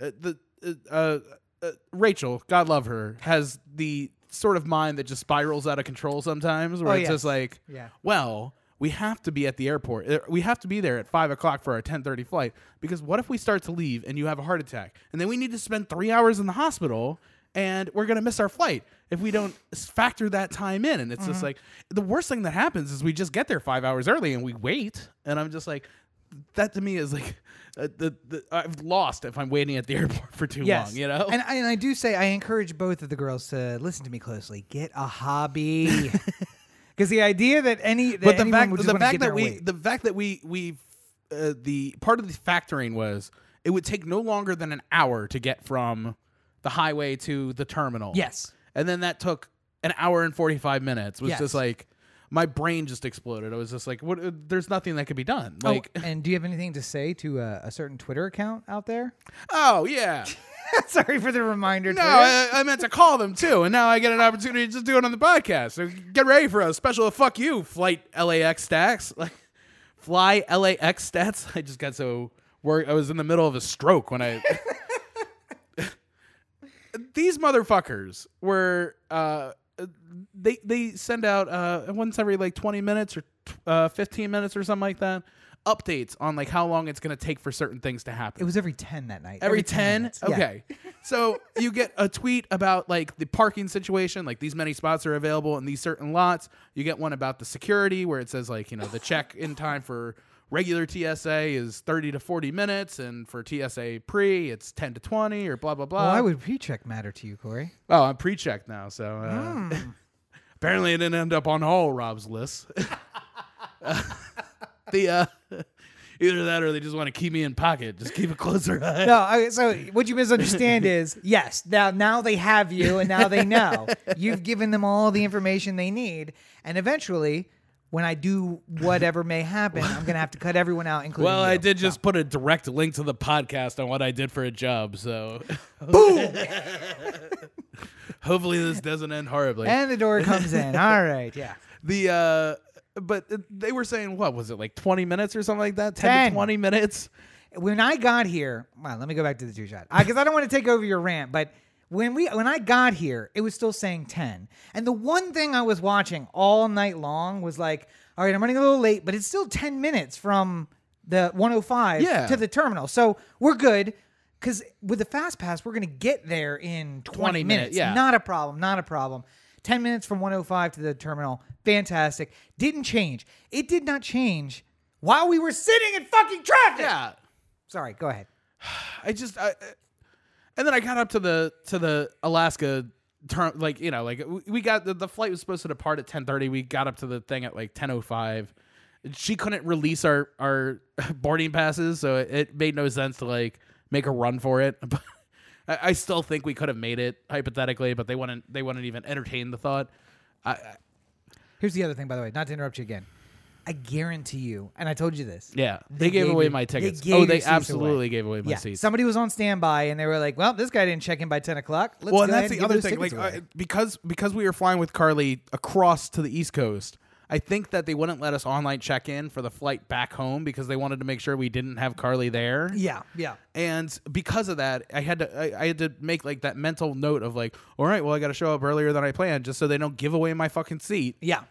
Uh, the uh, uh, uh, Rachel, God love her, has the sort of mind that just spirals out of control sometimes, where
Oh,
it's
yes.
just like,
Yeah.
well, we have to be at the airport. Uh, We have to be there at five o'clock for our ten thirty flight because what if we start to leave and you have a heart attack and then we need to spend three hours in the hospital and we're gonna miss our flight if we don't factor that time in. And it's just
Mm-hmm.
like the worst thing that happens is we just get there five hours early and we wait. And I'm just like, that to me is like. Uh, the, the I've lost if I'm waiting at the airport for too
Yes.
long, you know.
And, and I do say I encourage both of the girls to listen to me closely. Get a hobby. Because the idea that any that
but the fact the fact that we
wait.
the fact that we we uh, the part of the factoring was it would take no longer than an hour to get from the highway to the terminal.
Yes.
and then that took an hour and 45 minutes. It was
Yes.
just like my brain just exploded. I was just like, what? uh, There's nothing that could be done.
Oh,
Like,
and do you have anything to say to a, a certain Twitter account out there?
oh yeah.
Sorry for the reminder.
No, I, I meant to call them too, and now I get an opportunity to just do it on the podcast. So get ready for a special "fuck you" flight LAX stacks, like fly LAX stats. I just got so worried. I was in the middle of a stroke when I. These motherfuckers were. Uh, they they send out uh, once every like twenty minutes or uh, fifteen minutes or something like that updates on like how long it's going to take for certain things to happen
it was every ten that night.
every 10
minutes. Yeah.
okay so you get a tweet about like the parking situation like these many spots are available in these certain lots you get one about the security where it says like you know the check in time for regular tsa is 30 to 40 minutes and for tsa pre it's 10 to 20 or blah blah blah
Why would pre-check matter to you, Corey?
oh i'm pre-checked now so uh, apparently it didn't end up on all rob's lists the uh either that or they just want to keep me in pocket just keep a closer eye
No, I, so what you misunderstand is yes. Now, now they have you, and now they know you've given them all the information they need, and eventually, when I do whatever may happen, I'm gonna have to cut everyone out, including
Well,
you.
I did just put a direct link to the podcast on what I did for a job, so
boom,
hopefully this doesn't end horribly.
and the door comes in. All right, yeah.
the uh but they were saying what was it like 20 minutes or something like that 10,
10.
to 20 minutes
when I got here, well, let me go back to the two shot because I don't want to take over your rant, but when we when I got here, it was still saying ten, and the one thing I was watching all night long was like, all right, I'm running a little late, but it's still ten minutes from the 105
Yeah.
to the terminal, so we're good. Because with the fast pass, we're gonna get there in 20,
20 minutes,
minutes.
yeah.
Not a problem. Not a problem. 10 minutes from 105 to the terminal. Fantastic. Didn't change. It did not change while we were sitting in fucking traffic.
yeah
Sorry, go ahead.
i just I, and then i got up to the to the alaska term like you know like we- got the, the flight was supposed to depart at 10:30 we got up to the thing at like 10:05 she couldn't release our our boarding passes so it, it made no sense to like make a run for it but I, I still think we could have made it hypothetically but they wouldn't they wouldn't even entertain the thought I, I
Here's the other thing, by the way, not to interrupt you again. I guarantee you, and I told you this.
yeah they, gave, away
you-
my
they
tickets
gave
oh they absolutely
away.
gave away my
yeah,
seats
somebody was on standby, and they were like, "Well, this guy didn't check in by ten o'clock." Let's
well, and that's
ahead
the
and
other thing. Like uh, because because we were flying with Carly across to the East Coast, I think that they wouldn't let us online check in for the flight back home because they wanted to make sure we didn't have Carly there.
yeah, yeah.
And because of that, I had to I, I had to make like that mental note of like, all right, well, I got to show up earlier than I planned just so they don't give away my fucking seat.
Yeah.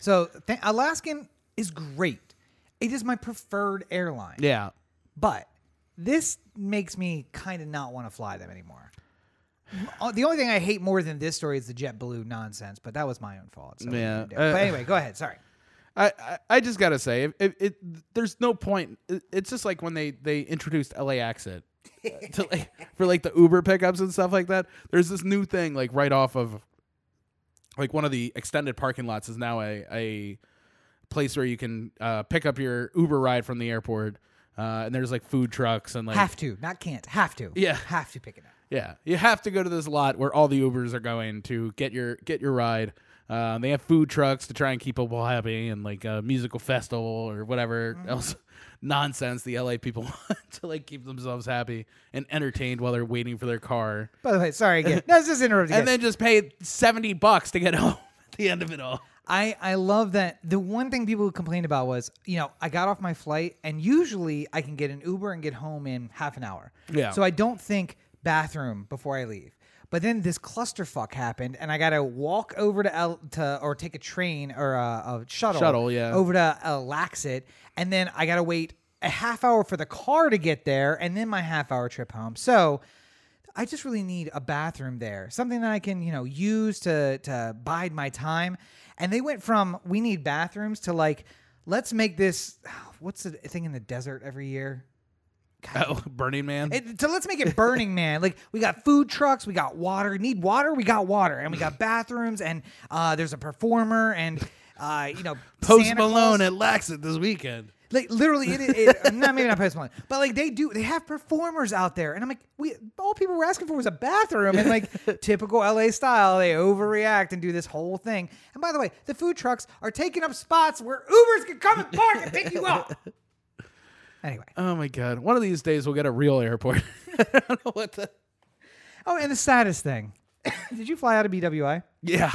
So th- Alaskan is great. It is my preferred airline.
Yeah.
But this makes me kind of not want to fly them anymore. Uh, The only thing I hate more than this story is the JetBlue nonsense, but that was my own fault. So what are you
Yeah, uh,
but anyway, go ahead. Sorry.
I, I, I just gotta say, it, it, it there's no point. It, it's just like when they they introduced LA Exit to like, for like the Uber pickups and stuff like that. There's this new thing like right off of like one of the extended parking lots is now a a place where you can uh, pick up your Uber ride from the airport. Uh, and there's like food trucks and like
have to, not can't. Have to.
Yeah.
Have to pick it up.
Yeah, you have to go to this lot where all the Ubers are going to get your get your ride. Uh, they have food trucks to try and keep people happy, and like a musical festival or whatever else nonsense the LA people want to like keep themselves happy and entertained while they're waiting for their car,
By the way, sorry again. No, just interrupt you.
and then just pay seventy bucks to get home at the end of it all.
I, I love that. The one thing people complained about was, you know, I got off my flight and usually I can get an Uber and get home in half an hour.
Yeah.
So I don't think bathroom before I leave. But then this clusterfuck happened and I got to walk over to L to or take a train or a, a shuttle.
Shuttle, yeah.
Over to uh, LAX-it and then I got to wait a half hour for the car to get there and then my half hour trip home. So I just really need a bathroom there, something that I can, you know, use to to bide my time. And they went from we need bathrooms to like, let's make this. What's the thing in the desert every year?
Oh, Burning Man.
It, to let's make it Burning Man. Like we got food trucks, we got water. Need water, we got water, and we got bathrooms, and uh, there's a performer, and uh, you know,
Post
Santa
Malone
Claus.
at LAX-it this weekend.
Like literally, it, it, it not maybe not Post Malone, but like they do. They have performers out there, and I'm like, we all people were asking for was a bathroom, and like typical LA style, they overreact and do this whole thing. And by the way, the food trucks are taking up spots where Ubers can come and park and pick you up. Anyway,
Oh my god! One of these days we'll get a real airport. I don't know what the.
oh, and the saddest thing, did you fly out of BWI?
Yeah.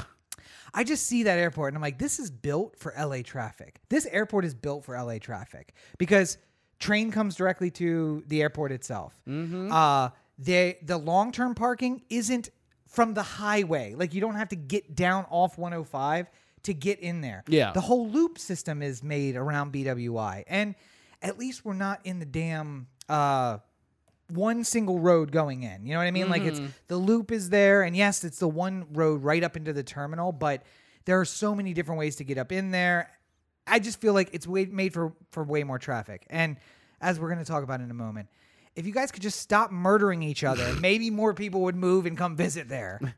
I just see that airport and I'm like, this is built for LA traffic. This airport is built for LA traffic because train comes directly to the airport itself. Uh, the the long term parking isn't from the highway. Like you don't have to get down off 105 to get in there.
Yeah.
The whole loop system is made around BWI, and at least we're not in the damn. Uh, one single road going in. You know what I mean? Like it's the loop is there, and yes, it's the one road right up into the terminal, but there are so many different ways to get up in there. I just feel like it's way, made for for way more traffic. And as we're going to talk about in a moment, if you guys could just stop murdering each other, maybe more people would move and come visit there.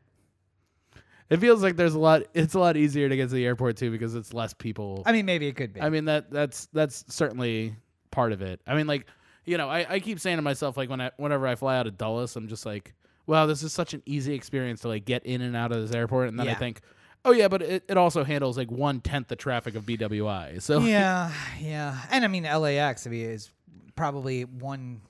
It feels like there's a lot. It's a lot easier to get to the airport too because it's less people.
I mean, maybe it could be.
I mean that that's that's certainly part of it. I mean, like you know, I, I keep saying to myself like when I whenever I fly out of Dulles, I'm just like, wow, this is such an easy experience to like get in and out of this airport, and then I think, oh yeah, but it, it also handles like one tenth the traffic of BWI. So
yeah, yeah, and I mean LAX. I mean, is probably one.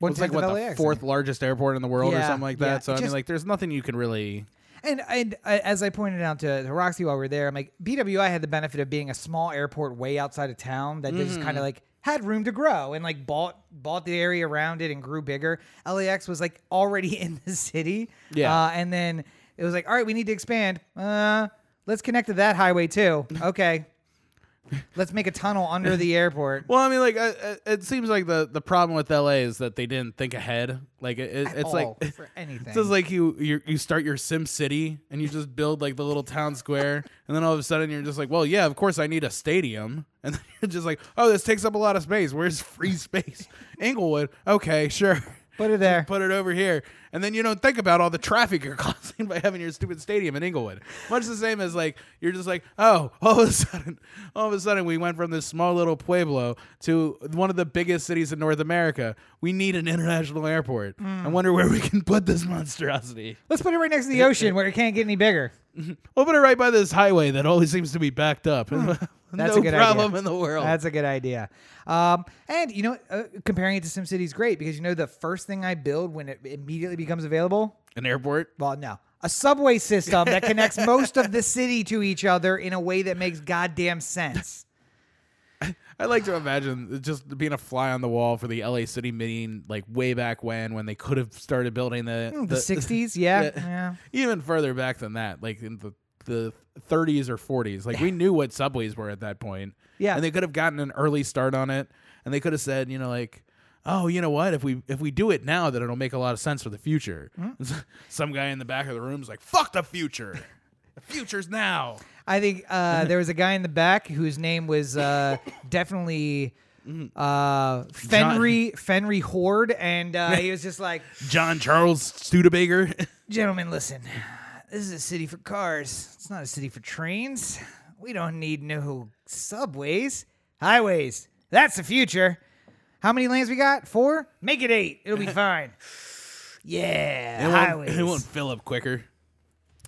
One
it's like what
of
the
LAX.
fourth largest airport in the world or something like
yeah,
that. So I mean, like, there's nothing you can really.
And, and uh, as I pointed out to, to Roxy while we were there, I'm like, BWI had the benefit of being a small airport way outside of town that just
Mm-hmm.
kind of like had room to grow and like bought bought the area around it and grew bigger. LAX was like already in the city.
Yeah.
Uh, and then it was like, all right, we need to expand. Uh, let's connect to that highway too. Okay. Let's make a tunnel under the airport.
Well, I mean, like, uh, it seems like the the problem with LA is that they didn't think ahead. Like, it, it- it's
all,
like
for anything.
It's just like you you you start your Sim City and you just build like the little town square, and then all of a sudden you're just like, well, yeah, of course I need a stadium, and then you're just like, oh, this takes up a lot of space. Where's free space? Inglewood. Okay, sure.
Put it there.
Put it over here, and then you don't think about all the traffic you're causing by having your stupid stadium in Inglewood. Much the same as like you're just like, oh, all of a sudden, all of a sudden, we went from this small little pueblo to one of the biggest cities in North America. We need an international airport. I wonder where we can put this monstrosity.
Let's put it right next to the ocean where it can't get any bigger.
We'll put it right by this highway that always seems to be backed up. Hmm.
That's
no
a good
problem
idea.
in the world.
That's a good idea. Um, and you know, uh, comparing it to SimCity is great because you know the first thing I build when it immediately becomes available.
An airport.
Well, no, a subway system that connects most of the city to each other in a way that makes goddamn sense.
I like to imagine just being a fly on the wall for the LA City meeting, like way back when, when they could have started building the
Hmm, The '60s, yeah,
Yeah.
yeah.
even further back than that, like in the the 30s or 40s. Like we knew what subways were at that point.
Yeah.
and they could have gotten an early start on it, and they could have said, you know, like. Oh, you know what? If we if we do it now, then it'll make a lot of sense for the future.
Hmm.
Some guy in the back of the room is like, "Fuck the future. The future's now."
I think uh, there was a guy in the back whose name was uh, definitely uh, Fenry Fenry Horde, and uh, he was just like,
John Charles Studebaker.
Gentlemen, listen. This is a city for cars. It's not a city for trains. We don't need no subways. Highways. That's the future. How many lanes we got? Four? Make it eight. It'll be fine. Yeah,
it,
highways.
won't, it won't fill up quicker.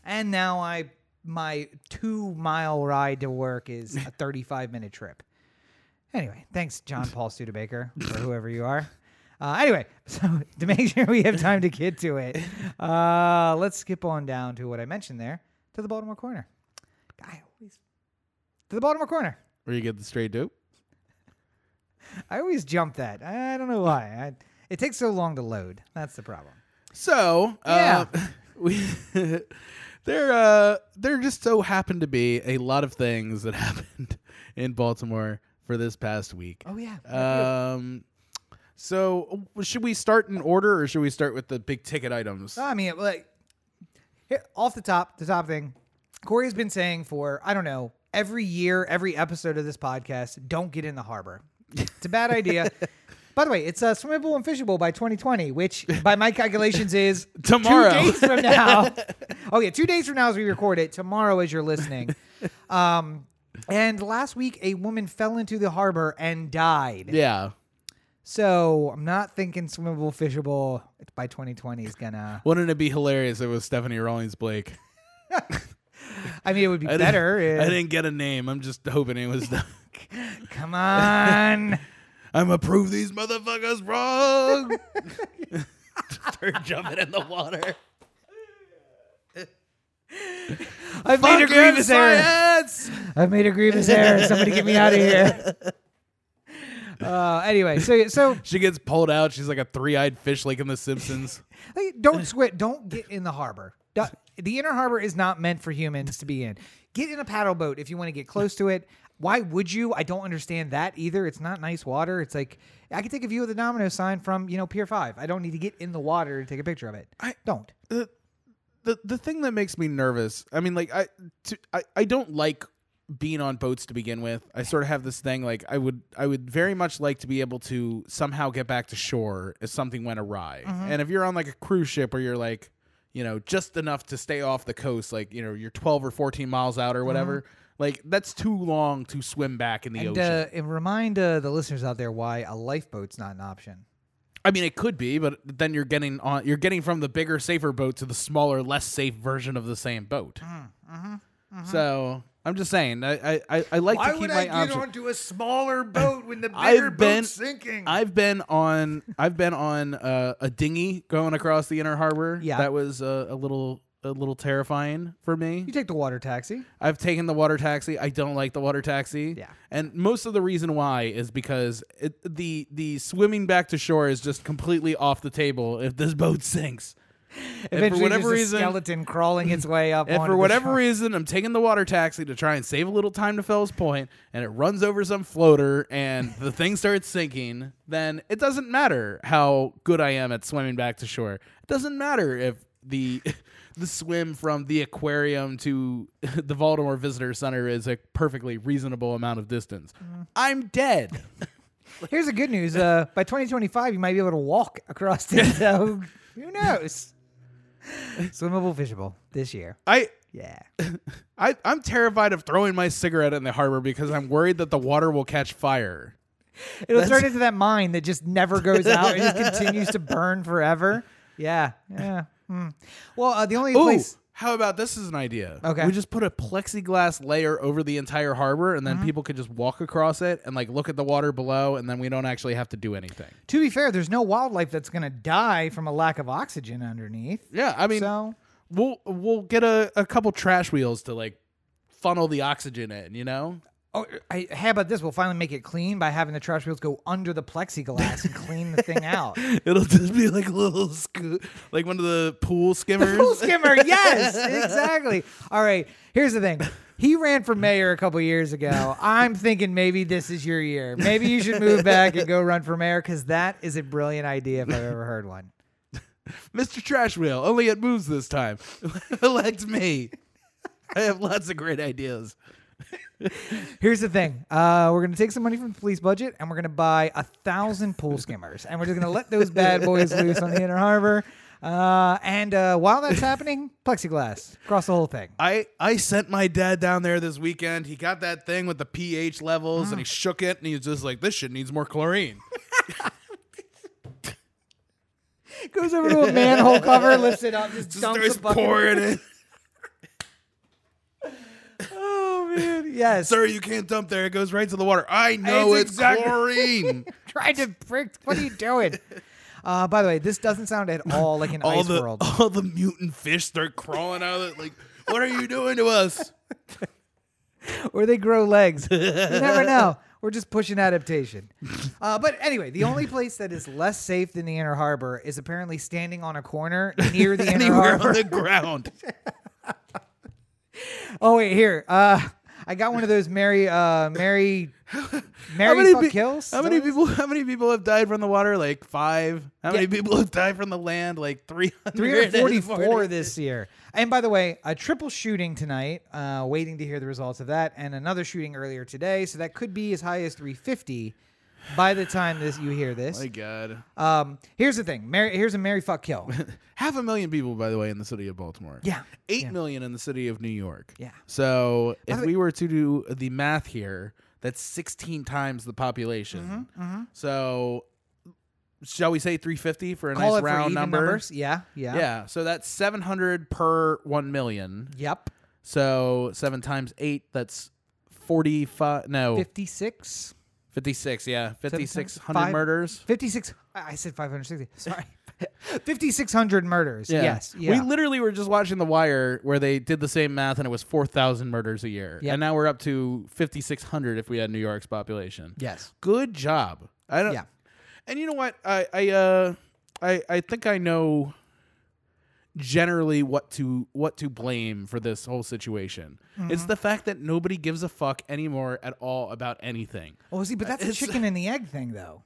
And now I my two mile ride to work is a 35 minute trip. Anyway, thanks, John Paul Studebaker, or whoever you are. Uh, anyway, so to make sure we have time to get to it, uh, let's skip on down to what I mentioned there to the Baltimore corner. I always to the Baltimore corner.
Where you get the straight dope.
I always jump that. I don't know why. I, it takes so long to load. That's the problem.
So,
Yeah.
uh, we there uh there just so happened to be a lot of things that happened in Baltimore for this past week.
Oh yeah.
Um so should we start in order or should we start with the big ticket items?
I mean, like, here, off the top, the top thing, Corey's been saying for, I don't know, every year, every episode of this podcast, don't get in the harbor. It's a bad idea. By the way, it's uh, swimmable and fishable by 2020, which by my calculations is
Tomorrow.
two days from now. oh yeah, two days from now as we record it. Tomorrow, as you're listening. Um, And last week, a woman fell into the harbor and died.
Yeah.
So I'm not thinking swimmable, fishable by 2020 is gonna.
Wouldn't it be hilarious if it was Stephanie Rawlings Blake?
I mean, it would be
I didn't-
better. if-
I didn't get a name. I'm just hoping it was.
Come on.
I'm gonna prove these motherfuckers wrong. Start jumping in the water.
I've made a
Fuck you,
grievous error.
science!
I've made a grievous error. Somebody get me out of here. Uh, anyway, so so
She gets pulled out. She's like a three-eyed fish, like in The Simpsons.
Like, don't squid. Don't get in the harbor. The inner harbor is not meant for humans to be in. Get in a paddle boat if you want to get close to it. Why would you? I don't understand that either. It's not nice water. It's like I can take a view of the domino sign from you know Pier Five. I don't need to get in the water to take a picture of it.
I-
don't.
the the the thing that makes me nervous. I mean, like I to, I I don't like being on boats to begin with. I sort of have this thing like I would I would very much like to be able to somehow get back to shore if something went awry. Mm-hmm. And if you're on like a cruise ship where you're like, you know, just enough to stay off the coast, like you know, you're 12 or 14 miles out or mm-hmm. whatever. Like that's too long to swim back in the
And,
ocean.
uh, and remind uh, the listeners out there why a lifeboat's not an option.
I mean, it could be, but then you're getting on. You're getting from the bigger, safer boat to the smaller, less safe version of the same boat. Mm-hmm. So I'm just saying, I I, I, I like to keep my options.
onto a smaller boat when the
I've been I've been on I've been on uh, a dinghy going across the inner harbor.
Yeah.
that was uh, a little a little terrifying for me.
you take the water taxi.
I've taken the water taxi. I don't like the water taxi.
Yeah.
And most of the reason why is because it, the the swimming back to shore is just completely off the table if this boat sinks.
Eventually,
whatever
there's a
reason-
skeleton crawling its way up.
If
onto
for whatever reason I'm taking the water taxi to try and save a little time to Fells Point and it runs over some floater and the thing starts sinking, then it doesn't matter how good I am at swimming back to shore. It doesn't matter if the the swim from the aquarium to the Baltimore Visitor Center is a perfectly reasonable amount of distance. I'm dead.
Here's the good news. Uh, by 2025, you might be able to walk across it. So who knows? Swimmable, fishable this year.
I
Yeah.
I, I'm terrified of throwing my cigarette in the harbor because I'm worried that the water will catch fire.
It'll
That's-
turn into that mine that just never goes out. And it just continues to burn forever. Yeah. Yeah. Hmm. Well, uh, the only
Ooh,
place.
How about this is an idea?
Okay. Mm-hmm.
We just put a plexiglass layer over the entire harbor and then people could just walk across it and like look at the water below and then we don't actually have to do anything.
To be fair, there's no wildlife that's going to die from a lack of oxygen underneath.
Yeah, I mean
so
we'll we'll get a, a couple trash wheels to like funnel the oxygen in, you know?
Oh, I, how about this? We'll finally make it clean by having the trash wheels go under the plexiglass and clean the thing out.
It'll just be like a little sco- like one of the pool skimmers.
Pool skimmer, yes, exactly. All right, here's the thing. He ran for mayor a couple years ago. I'm thinking maybe this is your year. Maybe you should move back and go run for mayor because that is a brilliant idea if I've ever heard one.
Mr. Trash Wheel, only it moves this time. Elect me. I have lots of great ideas.
Here's the thing. Uh, we're gonna take some money from the police budget and we're gonna buy a thousand pool skimmers, and we're just gonna let those bad boys loose on the inner harbor. Uh, and uh, while that's happening, plexiglass across the whole thing.
I, I sent my dad down there this weekend. He got that thing with the pH levels and he shook it and he was just like, this shit needs more chlorine.
Goes over to a manhole cover, lifts it up, just,
Just
dumps
starts
a bucket.
pouring it.
Oh man, yes.
Sir, you can't dump there. It goes right to the water. I know
It's
it's,
exactly-
chlorine.
trying to prick. What are you doing? Uh, by the way, this doesn't sound at all like an
all
ice
the
world.
all the mutant fish start crawling out of it. Like, what are you doing to us?
Or they grow legs. You never know. We're just pushing adaptation. Uh, but anyway, the only place that is less safe than the inner harbor is apparently standing on a corner near the inner
Anywhere
harbor.
on the ground.
oh wait, here. Uh, I got one of those Mary, uh, Mary,
How
Mary
many,
fuck
pe-
kills.
how many people? How many people have died from the water? Like five. How many people have died from the land? Like three hundred.
344 this year. And by the way, a triple shooting tonight. Uh, waiting to hear the results of that, and another shooting earlier today. So that could be as high as 350. By the time this you hear this.
My God.
Um, here's the thing. Mary, here's a Mary fuck kill.
Half a million people, by the way, in the city of Baltimore.
Yeah.
Eight
Yeah.
million in the city of New York.
Yeah.
So if we were to do the math here, that's 16 times the population.
Mm-hmm,
So shall we say 350 for a
Call
nice round number?
numbers. Yeah, yeah.
Yeah. So that's 700 per 1 million.
Yep.
So 7 times 8, that's 45. No.
56.
56. Yeah. 5,600
five-
murders.
56. I said 560. Sorry. 5,600 murders.
Yeah.
Yes. Yeah.
We literally were just watching The Wire where they did the same math and it was 4,000 murders a year.
Yep.
And now we're up to 5,600 if we had New York's population.
yes.
Good job. I don't
Yeah.
And you know what? I I uh I I think I know generally what to what to blame for this whole situation. It's
Mm-hmm.
the fact that nobody gives a fuck anymore at all about anything.
Oh, see, but that's a
It's-
chicken and the egg thing, though.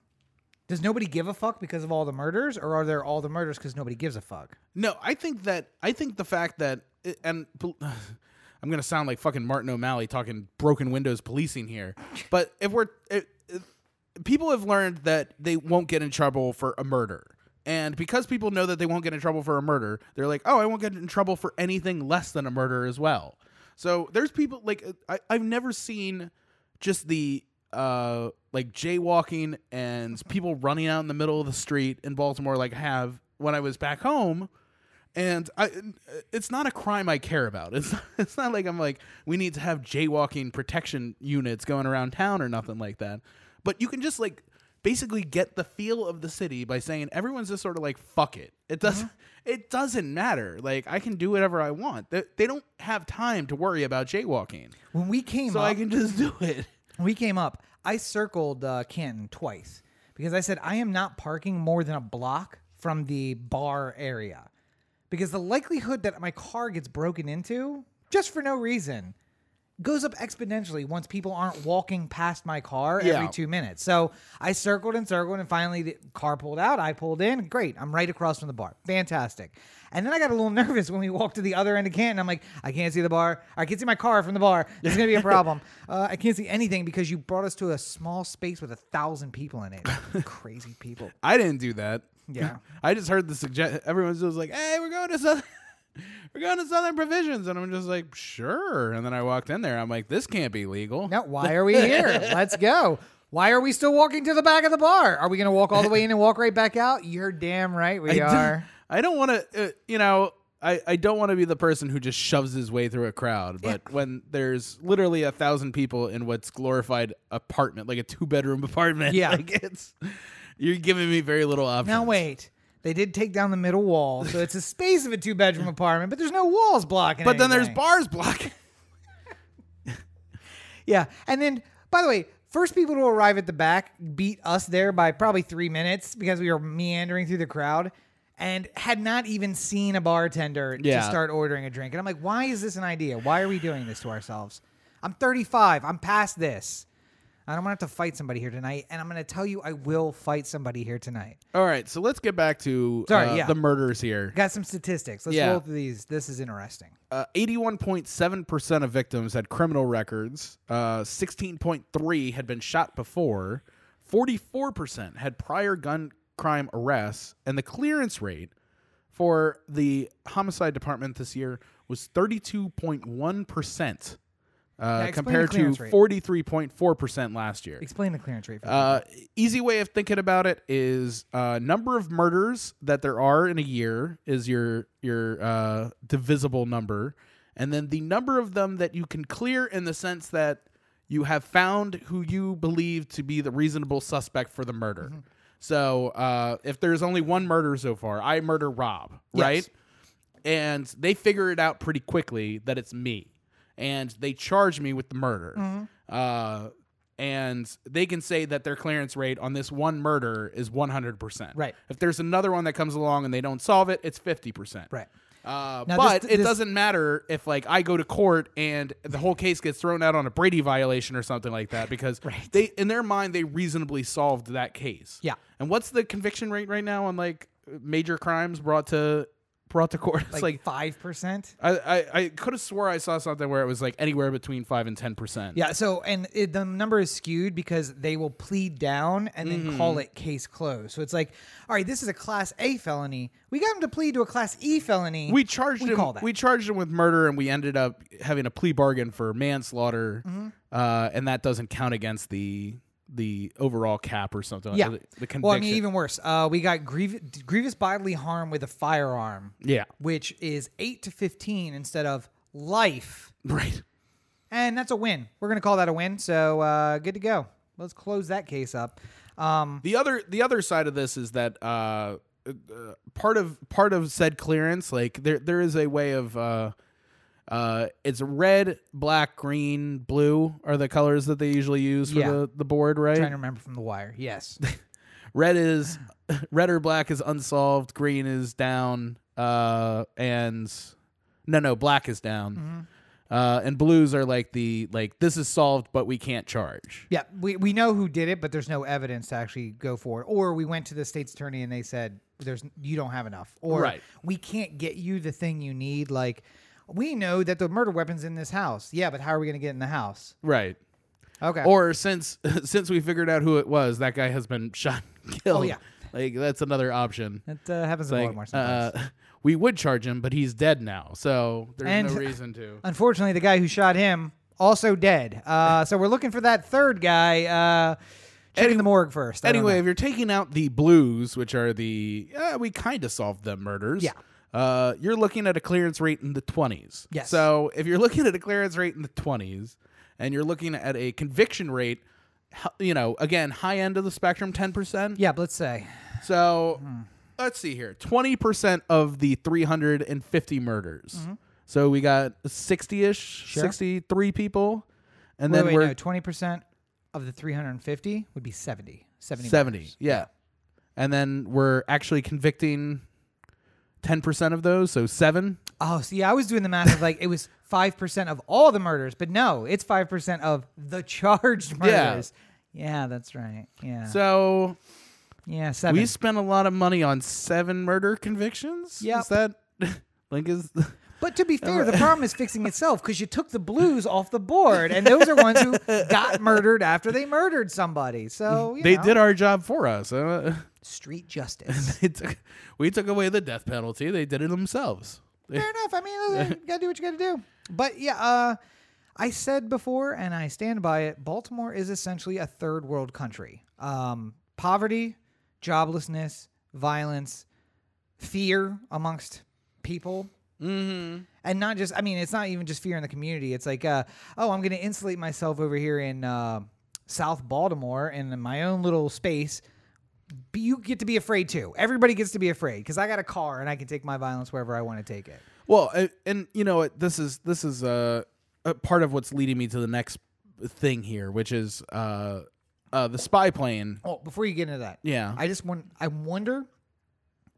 Does nobody give a fuck because of all the murders, or are there all the murders because nobody gives a fuck?
No, I think that I think the fact that and I'm gonna sound like fucking Martin O'Malley talking broken windows policing here, but if we're if, if- people have learned that they won't get in trouble for a murder, and because people know that they won't get in trouble for a murder, they're like, oh, I won't get in trouble for anything less than a murder as well. So there's people like I, I've never seen just the uh like jaywalking and people running out in the middle of the street in Baltimore like have when I was back home and I it's not a crime I care about. It's it's not like I'm like we need to have jaywalking protection units going around town or nothing like that. But you can just like basically get the feel of the city by saying everyone's just sort of like fuck it. It doesn't it doesn't matter. Like I can do whatever I want. They, they don't have time to worry about jaywalking.
When we came
So
up,
I can just do it.
when we came up, I circled uh, Canton twice because I said I am not parking more than a block from the bar area because the likelihood that my car gets broken into just for no reason goes up exponentially once people aren't walking past my car
Yeah.
every two minutes. So I circled and circled, and finally the car pulled out. I pulled in. Great. I'm right across from the bar. Fantastic. And then I got a little nervous when we walked to the other end of Canton. I'm like, I can't see the bar. I can't see my car from the bar. This is gonna be a problem. uh, I can't see anything because you brought us to a small space with a thousand people in it. Crazy people.
I didn't do that.
Yeah.
I just heard the suggest. Everyone's just like, "Hey, we're going to Southern, we're going to Southern Provisions," and I'm just like, "Sure." And then I walked in there. I'm like, "This can't be legal."
Now, why are we here? Let's go. Why are we still walking to the back of the bar? Are we going to walk all the way in and walk right back out? You're damn right we
I don't-
are.
I don't want to. Uh, you know, I I don't want to be the person who just shoves his way through a crowd. But when there's literally a thousand people in what's glorified apartment, like a two bedroom apartment,
Yeah.
like it's you're giving me very little options.
Now wait. They did take down the middle wall, so it's a space of a two bedroom apartment, but there's no walls blocking.
But then there's bars blocking.
Yeah, and then by the way, first people to arrive at the back beat us there by probably three minutes because we were meandering through the crowd and had not even seen a bartender
Yeah.
to start ordering a drink. And I'm like, why is this an idea? Why are we doing this to ourselves? I'm 35. I'm past this. I don't want to have to fight somebody here tonight, and I'm going to tell you, I will fight somebody here tonight.
All right, so let's get back to
Sorry,
uh,
yeah.
the murders here.
Got some statistics. Let's
Yeah.
roll through these. This is interesting.
Uh, 81.7% of victims had criminal records. Uh, 16.3 had been shot before. 44% had prior gun crime arrests, and the clearance rate for the homicide department this year was 32.1%. Uh, compared to 43.4% last year.
Explain the clearance rate. For.
Uh, easy way of thinking about it is uh, number of murders that there are in a year is your your uh, divisible number, and then the number of them that you can clear in the sense that you have found who you believe to be the reasonable suspect for the murder. So uh, if there's only one murder so far, I murder Rob,
Yes.
right? And they figure it out pretty quickly that it's me, and they charge me with the murder.
Mm-hmm.
Uh, and they can say that their clearance rate on this one murder is 100%.
Right.
If there's another one that comes along and they don't solve it, it's 50%.
right.
Uh,
Now,
but
this-
it
this-
doesn't matter if like I go to court and the whole case gets thrown out on a Brady violation or something like that because
Right.
they in their mind they reasonably solved that case.
Yeah.
And what's the conviction rate right now on like major crimes brought to brought to court. It's like
five percent.
I, I, I could have swore I saw something where it was like anywhere between five and ten percent.
Yeah. So and it, the number is skewed because they will plead down and then call it case closed. So it's like, all right, this is a class A felony. We got him to plead to a class E felony.
We charged
We
him.
call that.
We charged him with murder, and we ended up having a plea bargain for manslaughter,
Mm-hmm.
uh, and that doesn't count against the the overall cap or something.
yeah.
the, the
well, I mean, even worse. Uh, we got grievous, grievous bodily harm with a firearm,
yeah,
which is eight to fifteen instead of life.
right.
And that's a win. We're going to call that a win. So uh, good to go. Let's close that case up. Um,
The other the other side of this is that uh, uh, part of part of said clearance, like there there is a way of uh, it's red, black, green, blue are the colors that they usually use for
Yeah.
the, the board, right?
trying to remember from the wire. Yes.
red is red or black is unsolved, green is down, uh, and no no black is down.
Mm-hmm.
Uh, and blues are like the like this is solved but we can't charge.
yeah, we, we know who did it, but there's no evidence to actually go for it. Or we went to the state's attorney and they said there's you don't have enough. Or
Right.
we can't get you the thing you need. Like we know that the murder weapon's in this house. Yeah, but how are we going to get in the house?
Right.
Okay.
Or since since we figured out who it was, that guy has been shot and killed.
Oh, yeah.
Like that's another option.
that uh, happens
Like,
Baltimore sometimes.
uh, we would charge him, but he's dead now, so there's
And-
no reason to.
Unfortunately, the guy who shot him also dead. Uh, so we're looking for that third guy. Uh, checking the morgue first. I
Anyway, if you're taking out the blues, which are the uh, we kind of solved them murders.
Yeah.
Uh, you're looking at a clearance rate in the 20s.
Yes.
So if you're looking at a clearance rate in the 20s, and you're looking at a conviction rate, you know, again, high end of the spectrum, 10%.
yeah, but let's say
So
Hmm.
let's see here 20% of the 350 murders. So we got 60 ish,
Mm-hmm. Sure.
63 people. And
wait,
then
wait,
we're
no, twenty percent of the three hundred and fifty would be 70. 70.
70.
murders.
Yeah. And then we're actually convicting 10% of those. So seven.
Oh, see, I was doing the math of like it was five percent of all the murders, but no, it's five percent of the charged murders. Yeah, yeah that's right. Yeah,
So
yeah, seven.
we spent a lot of money on seven murder convictions.
Yeah,
Is that like is
but to be fair, the problem is fixing itself because you took the blues off the board, and those are ones who got murdered after they murdered somebody. So you
they
know,
did our job for us. Uh,
street justice.
they took, we took away the death penalty. They did it themselves.
Fair enough. I mean, you gotta do what you gotta do. But yeah, uh, I said before, and I stand by it. Baltimore is essentially a third world country. Um, poverty, joblessness, violence, fear amongst people.
Mm-hmm.
And not just, I mean, it's not even just fear in the community. It's like, uh, oh, I'm going to insulate myself over here in uh, South Baltimore in my own little space. You get to be afraid too. Everybody gets to be afraid because I got a car and I can take my violence wherever I want to take it.
Well, and you know? This is this is uh, a part of what's leading me to the next thing here, which is uh, uh, the spy plane.
Oh, before you get into that,
Yeah.
I just want I wonder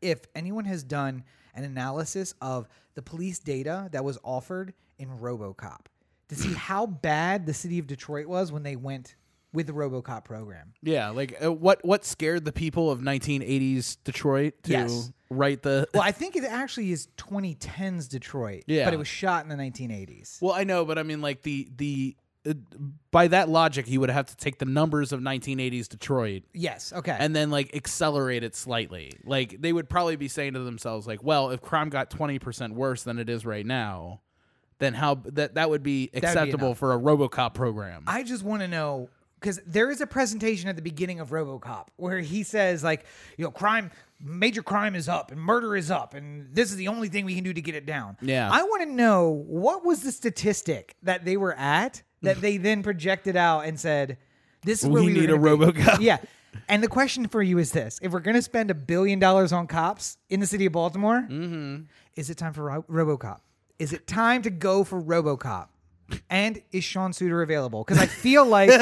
if anyone has done an analysis of the police data that was offered in RoboCop to see how bad the city of Detroit was when they went with the RoboCop program.
Yeah, like uh, what what scared the people of 1980s Detroit to
Yes.
write the
Well, I think it actually is 2010s Detroit,
Yeah.
but it was shot in the 1980s.
Well, I know, but I mean like the the uh, by that logic, you would have to take the numbers of 1980s Detroit
Yes, okay.
and then like accelerate it slightly. Like they would probably be saying to themselves like, well, if crime got 20% worse than it is right now, then how that that would be acceptable
enough.
for a RoboCop program.
I just want to know because there is a presentation at the beginning of RoboCop where he says like, you know, crime, major crime is up and murder is up, and this is the only thing we can do to get it down.
Yeah.
I want to know what was the statistic that they were at that they then projected out and said, "This is where
We
we,
need a
be."
RoboCop.
Yeah. And the question for you is this: If we're going to spend a billion dollars on cops in the city of Baltimore,
Mm-hmm.
is it time for Ro- RoboCop? Is it time to go for RoboCop? And is Sean Suiter available? Because I feel like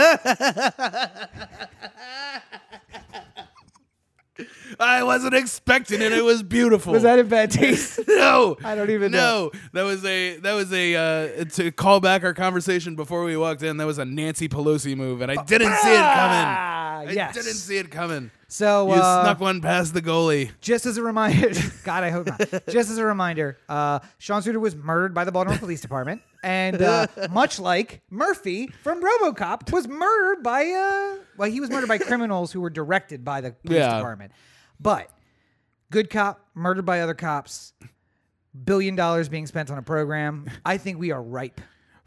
I wasn't expecting it. It was beautiful.
was that in bad taste?
no,
I don't even know.
no. That was a that was a uh, to call back our conversation before we walked in. That was a Nancy Pelosi move, and I didn't see it coming.
Ah,
I didn't see it coming.
So
You
uh,
snuck one past the goalie.
just as a reminder, God, I hope not. Just as a reminder, uh, Sean Suiter was murdered by the Baltimore Police Department, and uh, much like Murphy from RoboCop was murdered by uh, well, he was murdered by criminals who were directed by the police
Yeah.
department. But good cop murdered by other cops, billion dollars being spent on a program. I think we are ripe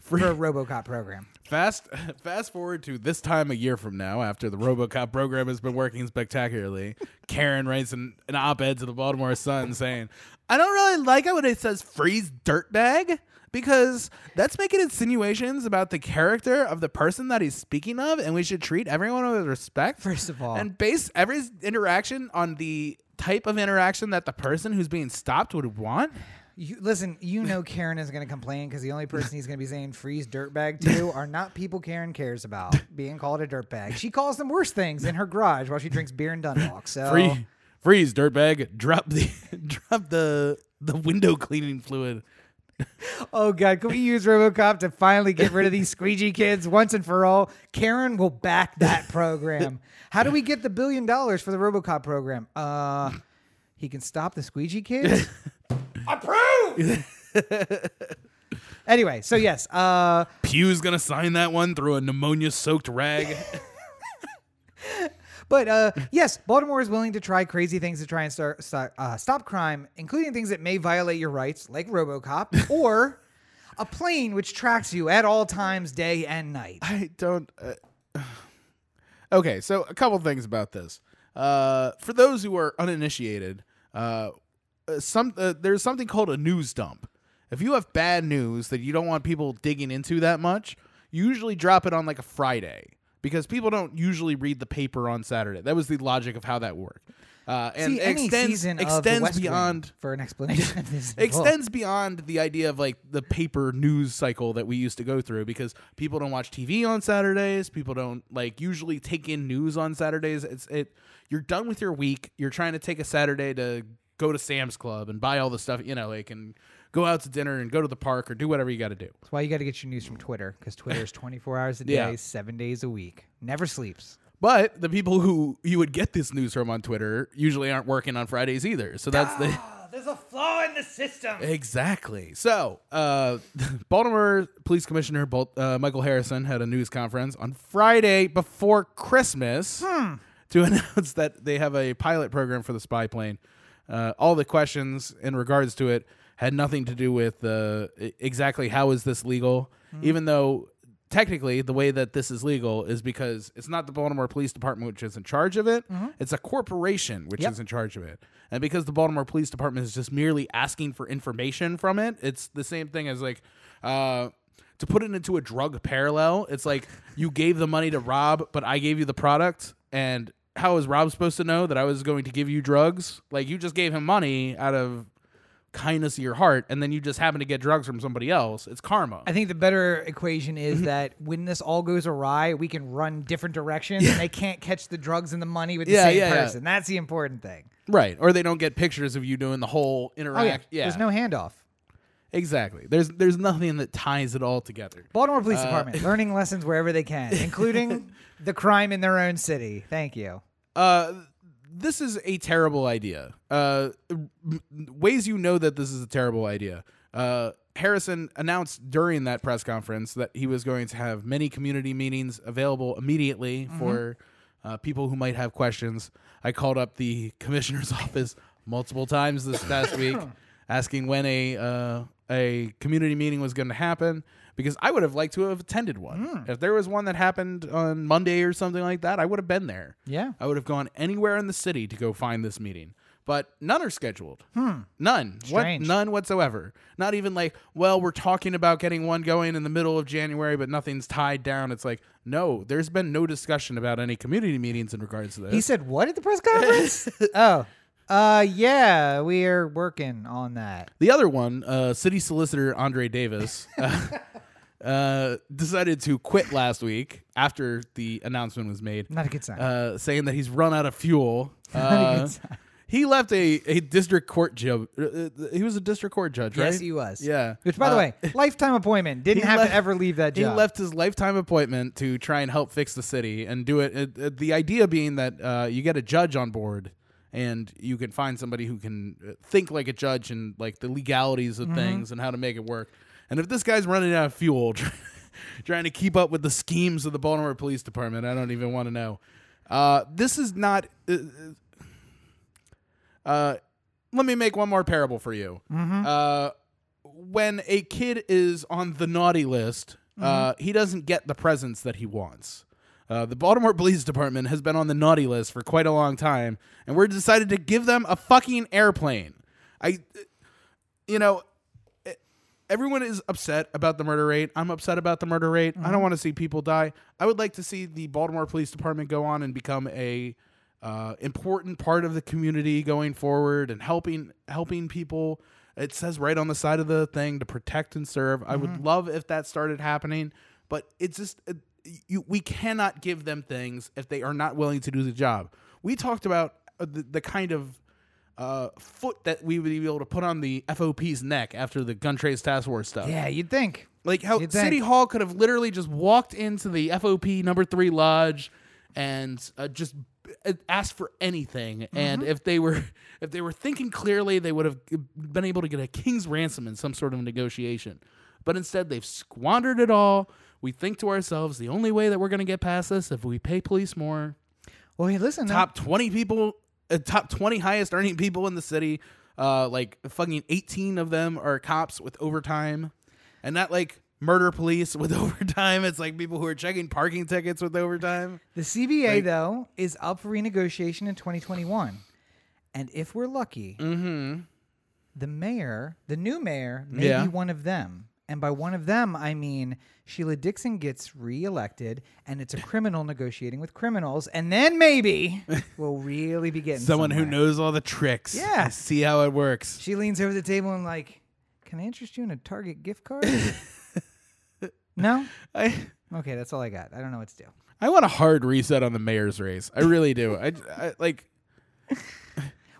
for a RoboCop program.
Fast, fast forward to this time a year from now, after the RoboCop program has been working spectacularly. Karen writes an, an op-ed to the Baltimore Sun saying, "I don't really like it when it says freeze dirtbag." Because that's making insinuations about the character of the person that he's speaking of, and we should treat everyone with respect.
First of all,
and base every interaction on the type of interaction that the person who's being stopped would want.
You, listen, you know Karen is going to complain because the only person he's going to be saying freeze dirtbag to are not people Karen cares about being called a dirtbag. She calls them worse things in her garage while she drinks beer and Dundalk. So
Free, freeze, dirtbag. Drop the, drop the the window cleaning fluid.
oh god, can we use RoboCop to finally get rid of these squeegee kids once and for all? Karen will back that program. How do we get the billion dollars for the RoboCop program? Uh, he can stop the squeegee kids. Approve. anyway, so yes, uh,
Pugh's gonna sign that one through a pneumonia-soaked rag.
But uh, yes, Baltimore is willing to try crazy things to try and start, start, uh, stop crime, including things that may violate your rights, like RoboCop, or a plane which tracks you at all times, day and night.
I don't. Uh, okay, so a couple things about this. Uh, for those who are uninitiated, uh, some uh, there's something called a news dump. If you have bad news that you don't want people digging into that much, you usually drop it on like a Friday because people don't usually read the paper on Saturday. That was the logic of how that worked. Uh, and
See, any
extends,
season of the
extends beyond
for an explanation of this.
extends beyond the idea of like the paper news cycle that we used to go through because people don't watch TV on Saturdays. People don't like usually take in news on Saturdays. It's it. You're done with your week. You're trying to take a Saturday to go to Sam's Club and buy all the stuff you know, like and go out to dinner and go to the park or do whatever you got to do.
That's why you got to get your news from Twitter because Twitter is 24 hours a day,
Yeah.
seven days a week, never sleeps.
But the people who you would get this news from on Twitter usually aren't working on Fridays either. So that's the
there's a flaw in the system.
Exactly. So, uh, Baltimore Police Commissioner Bol- uh, Michael Harrison had a news conference on Friday before Christmas to announce that they have a pilot program for the spy plane. Uh, all the questions in regards to it had nothing to do with uh, exactly how is this legal, even though technically the way that this is legal is because it's not the Baltimore Police Department which is in charge of it. It's a corporation which
Yep.
is in charge of it. And because the Baltimore Police Department is just merely asking for information from it, it's the same thing as like uh to put it into a drug parallel, it's like you gave the money to Rob, but I gave you the product and how is Rob supposed to know that I was going to give you drugs? Like you just gave him money out of kindness of your heart and then you just happen to get drugs from somebody else. It's karma.
I think the better equation is that when this all goes awry, we can run different directions and they can't catch the drugs and the money with the
Yeah,
same
yeah, yeah.
person. That's the important thing.
Right. Or they don't get pictures of you doing the whole
Oh,
interact.
yeah. There's no handoff.
Exactly. There's there's nothing that ties it all together.
Baltimore Police
Uh,
Department learning lessons wherever they can, including the crime in their own city. Thank you.
Uh this is a terrible idea. Uh ways you know that this is a terrible idea. Uh Harrison announced during that press conference that he was going to have many community meetings available immediately for uh, people who might have questions. I called up the commissioner's office multiple times this past week asking when a uh, a community meeting was going to happen because I would have liked to have attended one. Hmm. If there was one that happened on Monday or something like that, I would have been there.
Yeah.
I would have gone anywhere in the city to go find this meeting. But none are scheduled. Hmm. None. What? None whatsoever. Not even like, well, we're talking about getting one going in the middle of January, but nothing's tied down. It's like, no, there's been no discussion about any community meetings in regards to this.
He said what at the press conference? oh, uh, yeah, we are working on that.
The other one, uh, city solicitor Andre Davis, uh, uh, decided to quit last week after the announcement was made,
Not a good sign.
uh, saying that he's run out of fuel.
Not a
Uh,
good sign.
he left a, a district court judge. He was a district court judge, right?
Yes, he was.
Yeah.
Which, by the
Uh,
way, lifetime appointment. Didn't
he
have
left-
to ever leave that
He
job.
left his lifetime appointment to try and help fix the city and do it. it, it- the idea being that uh, you get a judge on board and you can find somebody who can uh, think like a judge and like the legalities
Mm-hmm.
of things and how to make it work. And if this guy's running out of fuel, trying to keep up with the schemes of the Baltimore Police Department, I don't even want to know. Uh, this is not. Uh, uh, let me make one more parable for you. Uh, when a kid is on the naughty list, uh, he doesn't get the presents that he wants. Uh, the Baltimore Police Department has been on the naughty list for quite a long time, and we're decided to give them a fucking airplane. I, you know, everyone is upset about the murder rate. I'm upset about the murder rate. I don't want to see people die. I would like to see the Baltimore Police Department go on and become a uh, important part of the community going forward and helping helping people. It says right on the side of the thing to protect and serve. I would love if that started happening, but it's just it, you. We cannot give them things if they are not willing to do the job. We talked about uh, the, the kind of uh, foot that we would be able to put on the FOP's neck after the gun trace task force stuff.
yeah, you'd think.
Like how
You'd think.
City Hall could have literally just walked into the FOP number three lodge and uh, just uh, asked for anything. And
Mm-hmm.
if they were if they were thinking clearly, they would have been able to get a king's ransom in some sort of negotiation. But instead, they've squandered it all. We think to ourselves, the only way that we're going to get past this if we pay police more.
Well, hey, listen.
Top twenty people, uh, top twenty highest earning people in the city. Uh, like fucking eighteen of them are cops with overtime, and not like murder police with overtime. It's like people who are checking parking tickets with overtime.
The CBA
Like-
though is up for renegotiation in 2021, and if we're lucky,
Mm-hmm.
the mayor, the new mayor, may
Yeah.
be one of them. And by one of them, I mean Sheila Dixon gets reelected, and it's a criminal negotiating with criminals, and then maybe we'll really be getting
Someone who knows all the tricks.
Yeah.
See how it works.
She leans over the table and like, "Can I interest you in a Target gift card?" no.
I
Okay, that's all I got. I don't know what to do.
I want a hard reset on the mayor's race. I really do. I, I like.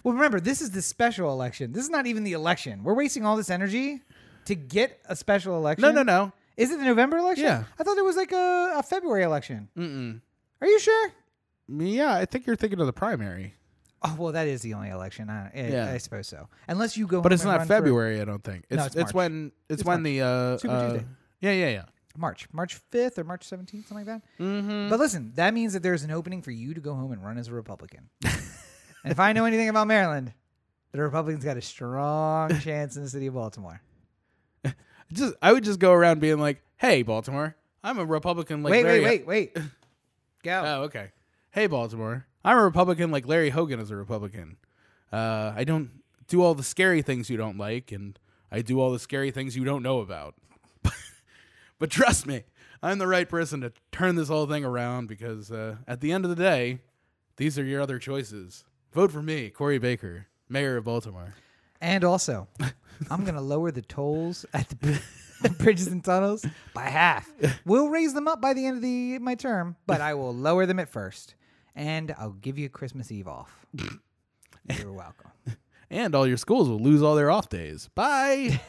Well, remember, this is the special election. This is not even the election. We're wasting all this energy to get a special election.
No, no, no.
Is it the November election?
Yeah.
I thought it was like a, a February election.
Mm-mm.
Are you sure?
Yeah, I think you're thinking of the primary,
Oh well, that is the only election. I, I,
Yeah.
I suppose so. Unless you go,
but it's not
run for
February. I don't think. It's
No,
it's,
it's
when it's,
It's
when
March.
the uh,
Super
uh,
Tuesday.
yeah yeah yeah.
March, March fifth or March seventeenth, something like that.
Mm-hmm.
But listen, that means that there's an opening for you to go home and run as a Republican. and if I know anything about Maryland, the Republicans got a strong chance in the city of Baltimore.
Just I would just go around being like, "Hey, Baltimore, I'm a Republican." Like
wait,
Larry
wait, wait, wait. Go.
Oh, okay. Hey, Baltimore, I'm a Republican. Like Larry Hogan is a Republican. Uh, I don't do all the scary things you don't like, and I do all the scary things you don't know about. but trust me, I'm the right person to turn this whole thing around because uh, at the end of the day, these are your other choices. Vote for me, Corey Baker, Mayor of Baltimore.
And also, I'm going to lower the tolls at the bridges and tunnels by half. We'll raise them up by the end of the my term, but I will lower them at first. And I'll give you Christmas Eve off. You're welcome.
And all your schools will lose all their off days. Bye.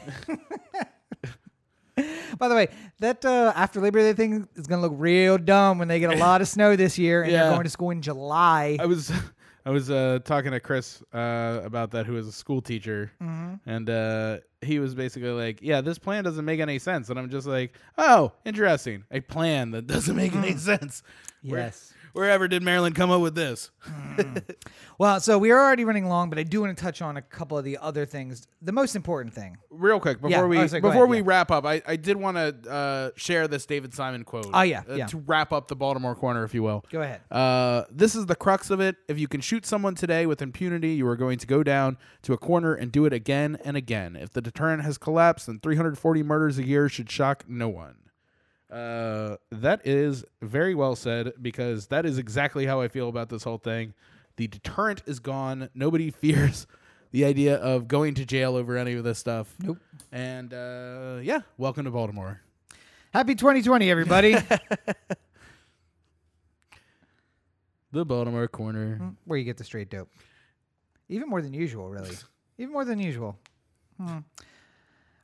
By the way, that uh, after Labor Day thing is going to look real dumb when they get a lot of snow this year and
Yeah.
they're going to school in July.
I was I was uh, talking to Chris uh, about that, who is a school teacher,
Mm-hmm.
and uh, he was basically like, "Yeah, this plan doesn't make any sense," and I'm just like, "Oh, interesting, a plan that doesn't make any sense." Where-
Yes.
Wherever did Maryland come up with this?
Well, so we are already running long, but I do want to touch on a couple of the other things. The most important thing.
Real quick before
Yeah,
we
oh, sorry, go
before
ahead,
we
yeah.
wrap up, I, I did want to uh, share this David Simon quote.
Oh, yeah,
uh,
yeah.
to wrap up the Baltimore corner, if you will.
Go ahead.
Uh, this is the crux of it. If you can shoot someone today with impunity, you are going to go down to a corner and do it again and again. If the deterrent has collapsed, then 340 murders a year should shock no one. Uh, that is very well said because that is exactly how I feel about this whole thing. The deterrent is gone. Nobody fears the idea of going to jail over any of this stuff.
Nope.
And uh, yeah, welcome to Baltimore.
Happy 2020, everybody.
The Baltimore corner.
Where you get the straight dope. even more than usual, really, even more than usual. Hmm.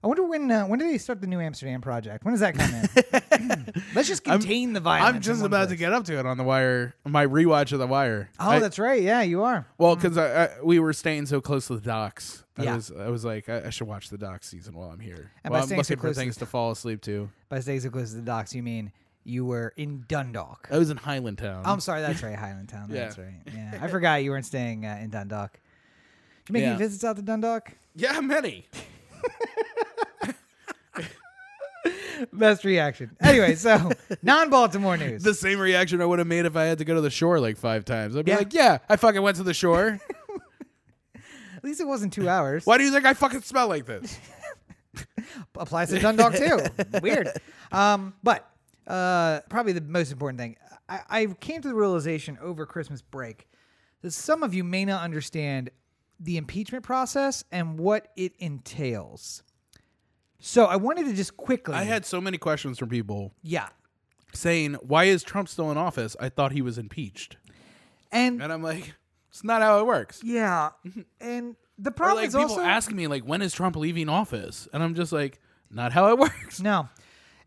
I wonder when uh, when do they start the new Hamsterdam project? When does that come in? Let's just contain the violence.
I'm just
one
about to
place.
get up to it on the wire. My rewatch of the wire.
Oh,
I-
that's right. Yeah, you are.
well because I, I, we were staying so close to the docks. I
Yeah.
was I was like I, I should watch the dock season while I'm here.
And
Well,
by
I'm
staying so
looking for
close to
things to fall asleep to.
By staying so close to the docks, you mean you were in Dundalk.
I was in
Highlandtown. I'm sorry, that's right, Highlandtown.
Yeah.
That's right. Yeah, I forgot you weren't staying uh, in Dundalk. Did you make
Yeah.
any visits out to Dundalk?
yeah, many.
Best reaction. Anyway, so non-Baltimore news.
the same reaction I would have made if I had to go to the shore like five times. I'd be
Yeah.
like, yeah, I fucking went to the shore.
At least it wasn't two hours.
Why do you think I fucking smell like this?
applies to Dundalk too. Weird. Um, but uh, probably the most important thing, I, I came to the realization over Christmas break that some of you may not understand the impeachment process and what it entails. So I wanted to just quickly.
I had so many questions from people
yeah,
saying, why is Trump still in office? I thought he was impeached.
and
And I'm like, it's not how it works.
yeah, mm-hmm. and the
Or
problem
like
is
people
also
asking me, like, when is Trump leaving office? And I'm just like, not how it works.
No.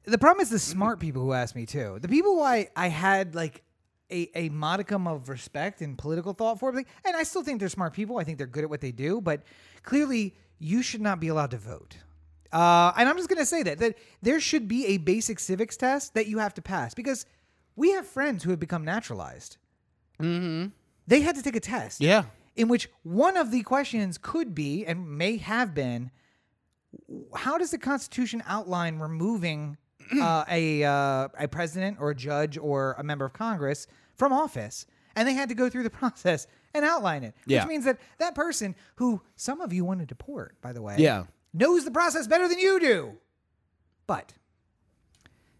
The problem is the smart people who ask me too. The people who I, I had like a, a modicum of respect and political thought for, like, and I still think they're smart people. I think they're good at what they do, but clearly you should not be allowed to vote. Uh, and I'm just going to say that that there should be a basic civics test that you have to pass because we have friends who have become naturalized. Mm-hmm. They had to take a test
Yeah.
in which one of the questions could be and may have been how does the constitution outline removing uh, a uh, a president or a judge or a member of congress from office and they had to go through the process and outline it
Yeah.
which means that that person who some of you want to deport by the way
Yeah.
Knows the process better than you do but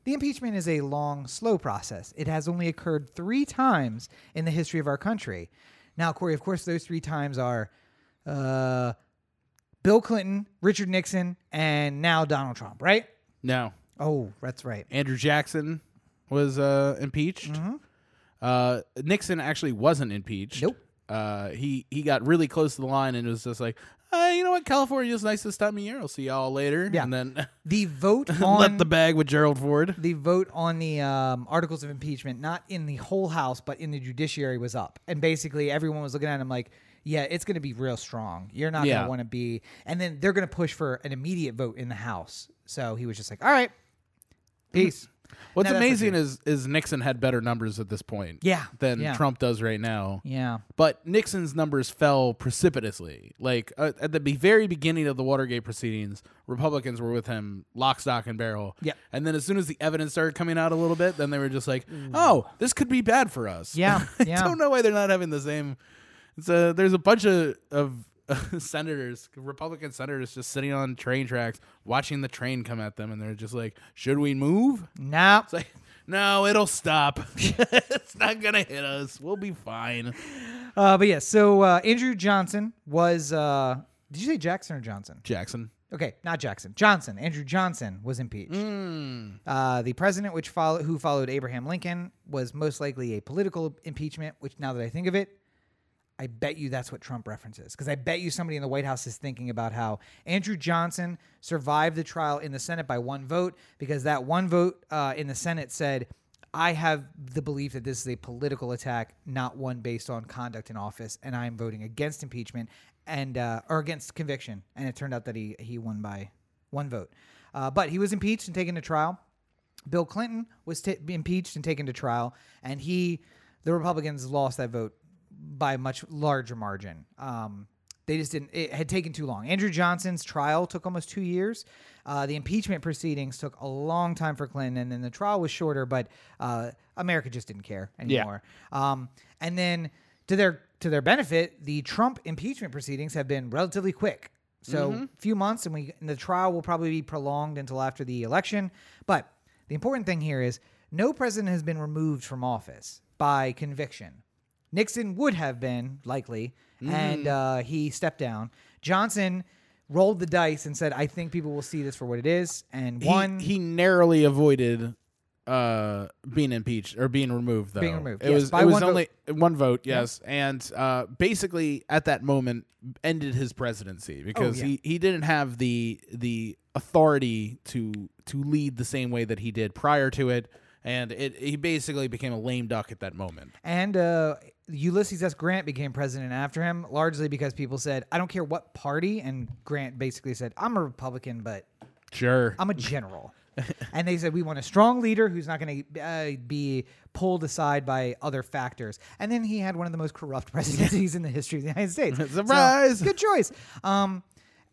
the impeachment is a long, slow process. It has only occurred three times in the history of our country. Now, Corey, of course, those three times are uh, Bill Clinton, Richard Nixon, and now Donald Trump, right?
No.
Oh, that's right.
Andrew Jackson was uh, impeached. Uh, Nixon actually wasn't impeached.
Nope.
Uh, he he got really close to the line and was just like, uh, you know what, California is nice this time of year. I'll see y'all later.
Yeah.
And then
The vote on
let the bag with Gerald Ford.
the vote on the um, articles of impeachment, not in the whole House, but in the judiciary, was up, and basically everyone was looking at him like, "Yeah, it's going to be real strong. You're not going
Yeah.
to want to be." And then they're going to push for an immediate vote in the House. So he was just like, "All right, peace."
What's
No, that's
amazing is is Nixon had better numbers at this point.
Yeah,
Than
yeah.
Trump does right now.
Yeah,
But Nixon's numbers fell precipitously. Like uh, at the be- very beginning of the Watergate proceedings, Republicans were with him lock, stock, and barrel.
Yep.
And then as soon as the evidence started coming out a little bit, then they were just like, "Oh, this could be bad for us."
Yeah,
I
yeah.
don't know why they're not having the same. It's a, there's a bunch of of senators, Republican senators, just sitting on train tracks, watching the train come at them, and they're just like, "Should we move?"
no,
It's like, no, it'll stop. it's not gonna hit us. We'll be fine.
uh, but yeah. So uh, Andrew Johnson was. Uh, did you say Jackson or Johnson?
Jackson.
Okay, not Jackson. Johnson. Andrew Johnson was impeached.
Mm.
Uh, the president, which followed, who followed Abraham Lincoln, was most likely a political impeachment. Which, now that I think of it, I bet you that's what Trump references. Because I bet you somebody in the White House is thinking about how Andrew Johnson survived the trial in the Senate by one vote, because that one vote uh, in the Senate said, "I have the belief that this is a political attack, not one based on conduct in office, and I am voting against impeachment and uh, or against conviction." And it turned out that he he won by one vote, uh, but he was impeached and taken to trial. Bill Clinton was t- impeached and taken to trial, and he, the Republicans lost that vote by a much larger margin. Um, they just didn't. It had taken too long. Andrew Johnson's trial took almost two years. Uh, the impeachment proceedings took a long time for Clinton, and then the trial was shorter. But uh, America just didn't care anymore. Um, and then to their to their benefit, the Trump impeachment proceedings have been relatively quick. So a few months, and we and the trial will probably be prolonged until after the election. But the important thing here is no president has been removed from office by conviction. Nixon would have been likely, and uh, he stepped down. Johnson rolled the dice and said, "I think people will see this for what it is." And
He,
one,
he narrowly avoided uh, being impeached or being removed. Though
Being removed,
it
yes,
was it was
one vote.
only one vote. Yes, and uh, basically at that moment ended his presidency because
Oh, yeah.
he he didn't have the the authority to to lead the same way that he did prior to it, and it he basically became a lame duck at that moment.
And uh, Ulysses S. Grant became president after him, largely because people said, I don't care what party. And Grant basically said, I'm a Republican, but
Sure.
I'm a general. and they said, we want a strong leader who's not going to uh, be pulled aside by other factors. And then he had one of the most corrupt presidencies in the history of the United States. So,
Surprise!
good choice. Um,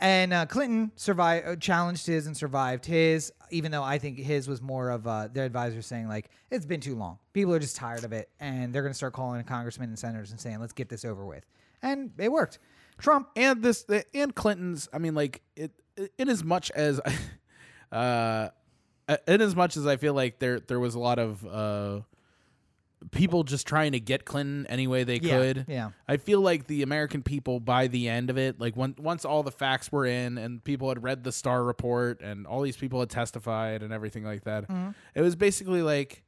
and uh, Clinton survived, uh, challenged his and survived his, even though I think his was more of uh, their advisors saying like it's been too long. People are just tired of it, and they're going to start calling congressmen and senators and saying let's get this over with, and it worked. Trump,
and this and Clinton's. I mean, like it. In as much as, uh, in as much as I feel like there there was a lot of uh, people just trying to get Clinton any way they
Yeah,
could.
yeah.
I feel like the American people, by the end of it, like when, once all the facts were in and people had read the Starr report and all these people had testified and everything like that,
Mm-hmm.
it was basically like.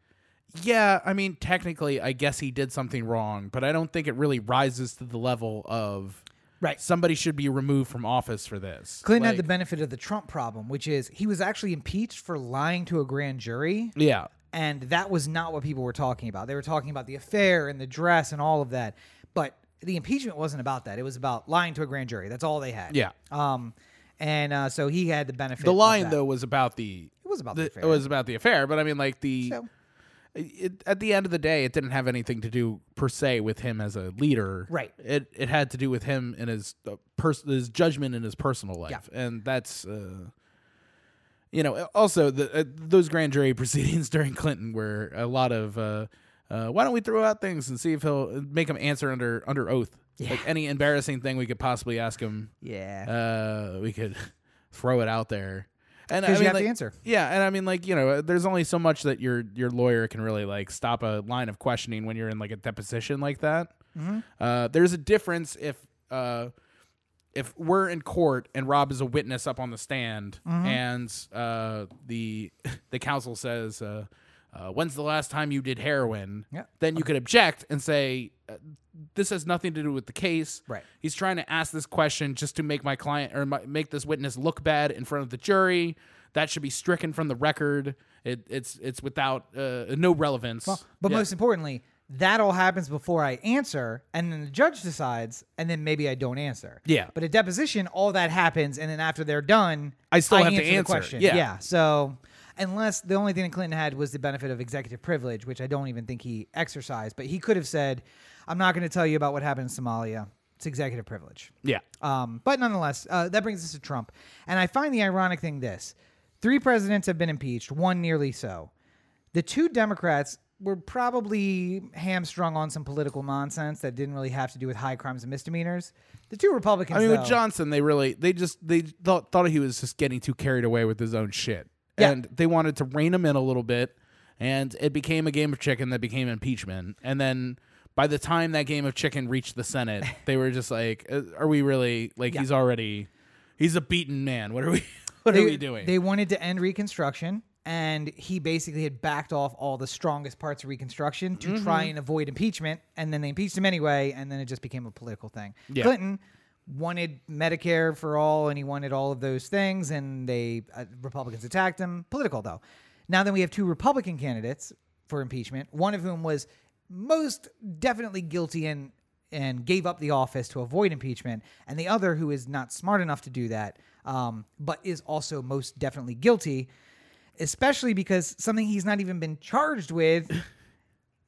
Yeah, I mean, technically, I guess he did something wrong, but I don't think it really rises to the level of
Right.
somebody should be removed from office for this.
Clinton had
Like,
the benefit of the Trump problem, which is he was actually impeached for lying to a grand jury.
yeah,
and that was not what people were talking about. They were talking about the affair and the dress and all of that. But the impeachment wasn't about that. It was about lying to a grand jury. That's all they had.
Yeah.
Um, and uh, so he had the benefit.
the line though was about the.
it was about the,
the
affair.
it was about the affair, but I mean, like the.
So-
It, at the end of the day, it didn't have anything to do per se with him as a leader.
Right.
It it had to do with him and his uh, pers- his judgment in his personal life, and that's. Uh, you know, also the uh, those grand jury proceedings during Clinton were a lot of. Uh, uh, why don't we throw out things and see if he'll make him answer under under oath? Like any embarrassing thing we could possibly ask him.
yeah.
uh, we could throw it out there. And I mean,
you have
like-
to answer.
Yeah, and I mean, like you know, there's only so much that your your lawyer can really like stop a line of questioning when you're in like a deposition like that.
Mm-hmm.
Uh, there's a difference if uh, if we're in court and Rob is a witness up on the stand,
Mm-hmm.
and uh, the the counsel says. Uh, uh, when's the last time you did heroin?
Yeah.
Then you could object and say, uh, "This has nothing to do with the case."
Right.
He's trying to ask this question just to make my client or my, make this witness look bad in front of the jury. That should be stricken from the record. It, it's it's without uh, no relevance.
But
Yeah.
most importantly, that all happens before I answer, and then the judge decides, and then maybe I don't answer.
Yeah.
But a deposition, all that happens, and then after they're done,
I still have to answer.
the question.
Yeah.
Yeah. So unless the only thing that Clinton had was the benefit of executive privilege, which I don't even think he exercised, but he could have said, "I'm not going to tell you about what happened in Somalia." It's executive privilege.
yeah,
Um, but nonetheless, uh, that brings us to Trump. And I find the ironic thing this three presidents have been impeached, one nearly so. The two Democrats were probably hamstrung on some political nonsense that didn't really have to do with high crimes and misdemeanors. The two Republicans,
I mean,
though,
with Johnson, they really they just they thought thought he was just getting too carried away with his own shit,
Yeah.
and they wanted to rein him in a little bit, and it became a game of chicken that became impeachment, and then. By the time that game of chicken reached the Senate, they were just like, uh, "Are we really like?
Yeah.
He's already, he's a beaten man. What are we? What
they,
are we doing?"
They wanted to end Reconstruction, and he basically had backed off all the strongest parts of Reconstruction to
Mm-hmm.
try and avoid impeachment, and then they impeached him anyway, and then it just became a political thing.
Yeah.
Clinton wanted Medicare for all, and he wanted all of those things, and they uh, Republicans attacked him. Political though. Now then, we have two Republican candidates for impeachment. One of whom was most definitely guilty and and gave up the office to avoid impeachment, and the other who is not smart enough to do that, um, but is also most definitely guilty, especially because something he's not even been charged with.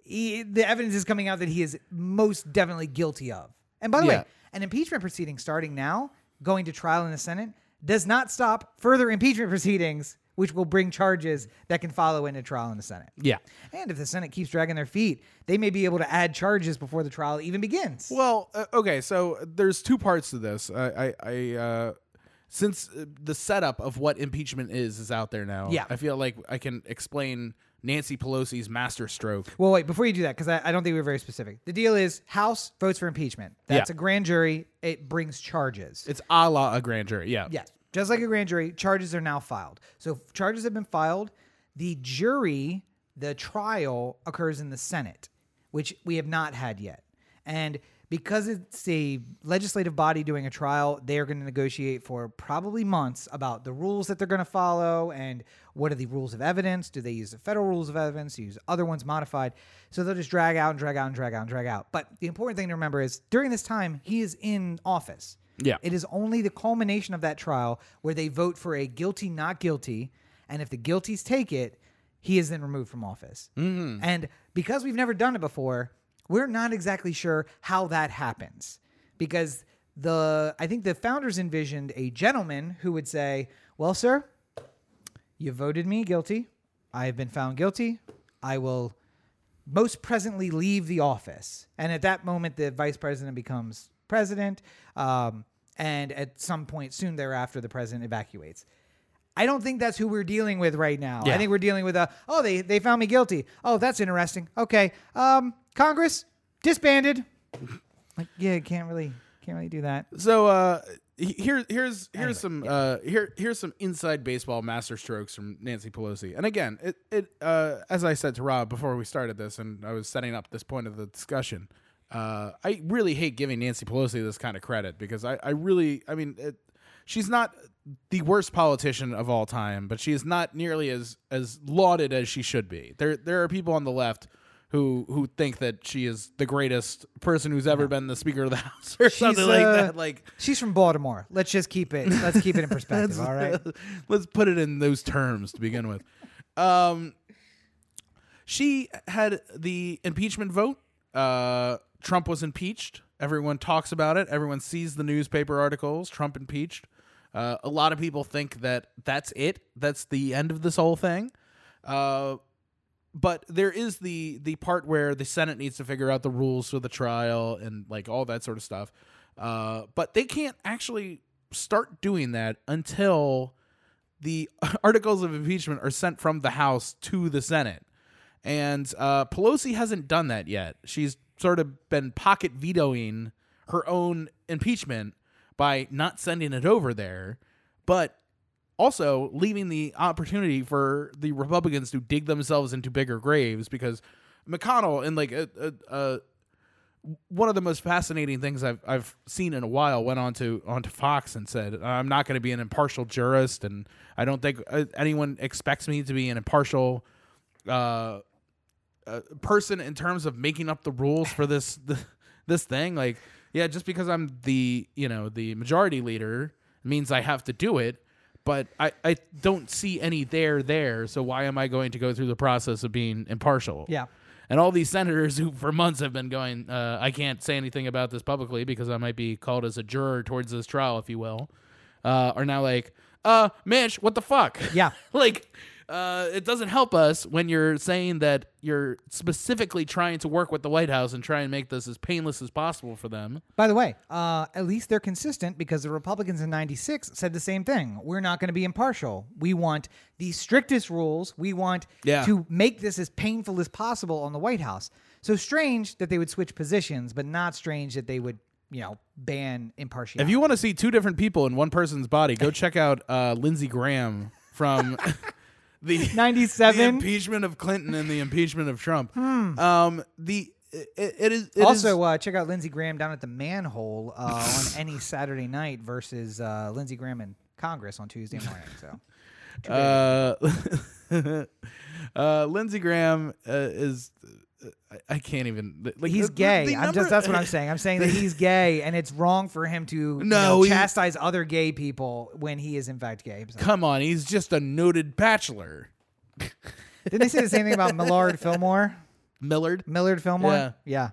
he, the evidence is coming out that he is most definitely guilty of. And by the
Yeah.
way, an impeachment proceeding starting now, going to trial in the Senate, does not stop further impeachment proceedings, which will bring charges that can follow into trial in the Senate.
yeah.
And if the Senate keeps dragging their feet, they may be able to add charges before the trial even begins.
Well, uh, okay, so there's two parts to this. I, I, I uh, since uh, the setup of what impeachment is is out there now.
Yeah.
I feel like I can explain Nancy Pelosi's masterstroke.
Well, wait, before you do that, because I, I don't think we are very specific. The deal is House votes for impeachment. That's
Yeah.
a grand jury. It brings charges.
It's a la a grand jury. Yeah.
Yes. Just like a grand jury, charges are now filed. So if charges have been filed. The jury the trial occurs in the Senate, which we have not had yet. And because it's a legislative body doing a trial, they're going to negotiate for probably months about the rules that they're going to follow and what are the rules of evidence. Do they use the federal rules of evidence? Use other ones modified? So they'll just drag out and drag out and drag out and drag out. But the important thing to remember is during this time, he is in office.
Yeah.
It is only the culmination of that trial where they vote for a guilty, not guilty. And if the guilties take it, he is then removed from office.
Mm-hmm.
And because we've never done it before, we're not exactly sure how that happens. Because the I think the founders envisioned a gentleman who would say, Well, sir, you voted me guilty. I have been found guilty. I will most presently leave the office. And at that moment, the vice president becomes president. Um, and at some point soon thereafter, the president evacuates. I don't think that's who we're dealing with right now. I think we're dealing with a, oh, they, they found me guilty. Oh, that's interesting. Okay. Um, Congress disbanded. Like, yeah, can't really, can't really do that.
So uh, here, here's here's
Anyway,
some uh, here here's some inside baseball master strokes from Nancy Pelosi. And again, it it uh, as I said to Rob before we started this, and I was setting up this point of the discussion. Uh, I really hate giving Nancy Pelosi this kind of credit because I, I really I mean it, she's not the worst politician of all time, but she is not nearly as as lauded as she should be. There there are people on the left who who think that she is the greatest person who's ever been the Speaker of the House or something like
uh,
that. Like
She's from Baltimore. Let's just keep it, let's keep it in perspective. all right.
Let's put it in those terms to begin with. Um, she had the impeachment vote. Uh, Trump was impeached. Everyone talks about it. Everyone sees the newspaper articles. Trump impeached. Uh, a lot of people think that that's it. That's the end of this whole thing. Uh, but there is the the part where the Senate needs to figure out the rules for the trial and like all that sort of stuff. Uh, but they can't actually start doing that until the articles of impeachment are sent from the House to the Senate. And uh, Pelosi hasn't done that yet. She's sort of been pocket vetoing her own impeachment by not sending it over there, but also leaving the opportunity for the Republicans to dig themselves into bigger graves because McConnell and like a, a, a one of the most fascinating things I've I've seen in a while went on to onto Fox and said I'm not going to be an impartial jurist and I don't think uh, anyone expects me to be an impartial uh, uh, person in terms of making up the rules for this th- this thing. Like yeah just because I'm the you know the majority leader means I have to do it but I, I don't see any there there so why am I going to go through the process of being impartial
Yeah.
and all these senators who for months have been going, uh, I can't say anything about this publicly because I might be called as a juror towards this trial, if you will, uh, are now like, uh, Mitch, what the fuck?
Yeah.
like, uh, it doesn't help us when you're saying that you're specifically trying to work with the White House and try and make this as painless as possible for them.
By the way, uh, at least they're consistent because the Republicans in 96 said the same thing. We're not going to be impartial. We want the strictest rules. We want
Yeah.
to make this as painful as possible on the White House. So strange that they would switch positions, but not strange that they would, you know, ban impartiality.
If you want to see two different people in one person's body, go check out uh, Lindsey Graham from the
97?
the impeachment of Clinton and the impeachment of Trump. Um, the it, it is it
also,
is-
uh, check out Lindsey Graham down at the manhole uh, on any Saturday night versus uh, Lindsey Graham in Congress on Tuesday morning. So
uh, uh, Lindsey Graham uh, is. I, can't even. Like,
he's
the-
gay.
the
I'm just that's what I'm saying. I'm saying that he's gay, and it's wrong for him to you
No,
know,
he-
chastise other gay people when he is in fact gay. himself.
Come on, he's just a noted bachelor.
Didn't they say the same thing about Millard Fillmore?
Millard.
Millard Fillmore?
Yeah.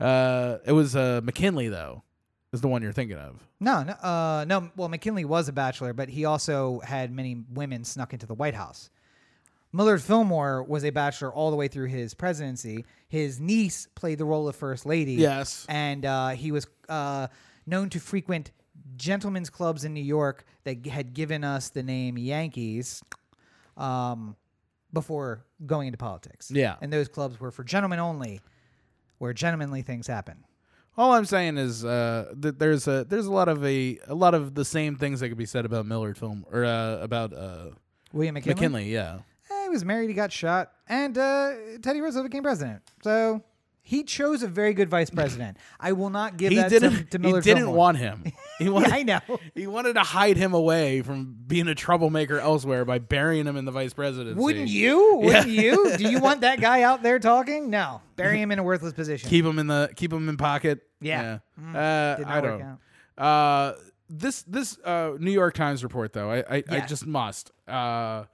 Yeah.
Uh, it was uh, McKinley though, is the one you're thinking of.
No, no, uh, no. Well, McKinley was a bachelor, but he also had many women snuck into the White House. Millard Fillmore was a bachelor all the way through his presidency. His niece played the role of first lady.
Yes.
and uh, he was uh, known to frequent gentlemen's clubs in New York that had given us the name Yankees um, before going into politics.
Yeah.
and those clubs were for gentlemen only, where gentlemanly things happen.
All I'm saying is uh, that there's a there's a lot of a a lot of the same things that could be said about Millard Fillmore uh, about uh,
William McKinley.
McKinley. Yeah.
He was married, he got shot, and uh, Teddy Roosevelt became president. So he chose a very good vice president. I will not give
He
that
didn't.
to, to Miller.
he didn't want him. He wanted.
I know.
He wanted to hide him away from being a troublemaker elsewhere by burying him in the vice presidency.
Wouldn't you? Wouldn't you? Do you want that guy out there talking? No. Bury him in a worthless position.
keep him in the keep him in pocket?
Yeah. Mm.
Uh, I don't. Uh, this this uh, New York Times report though, I I, I just must. Uh,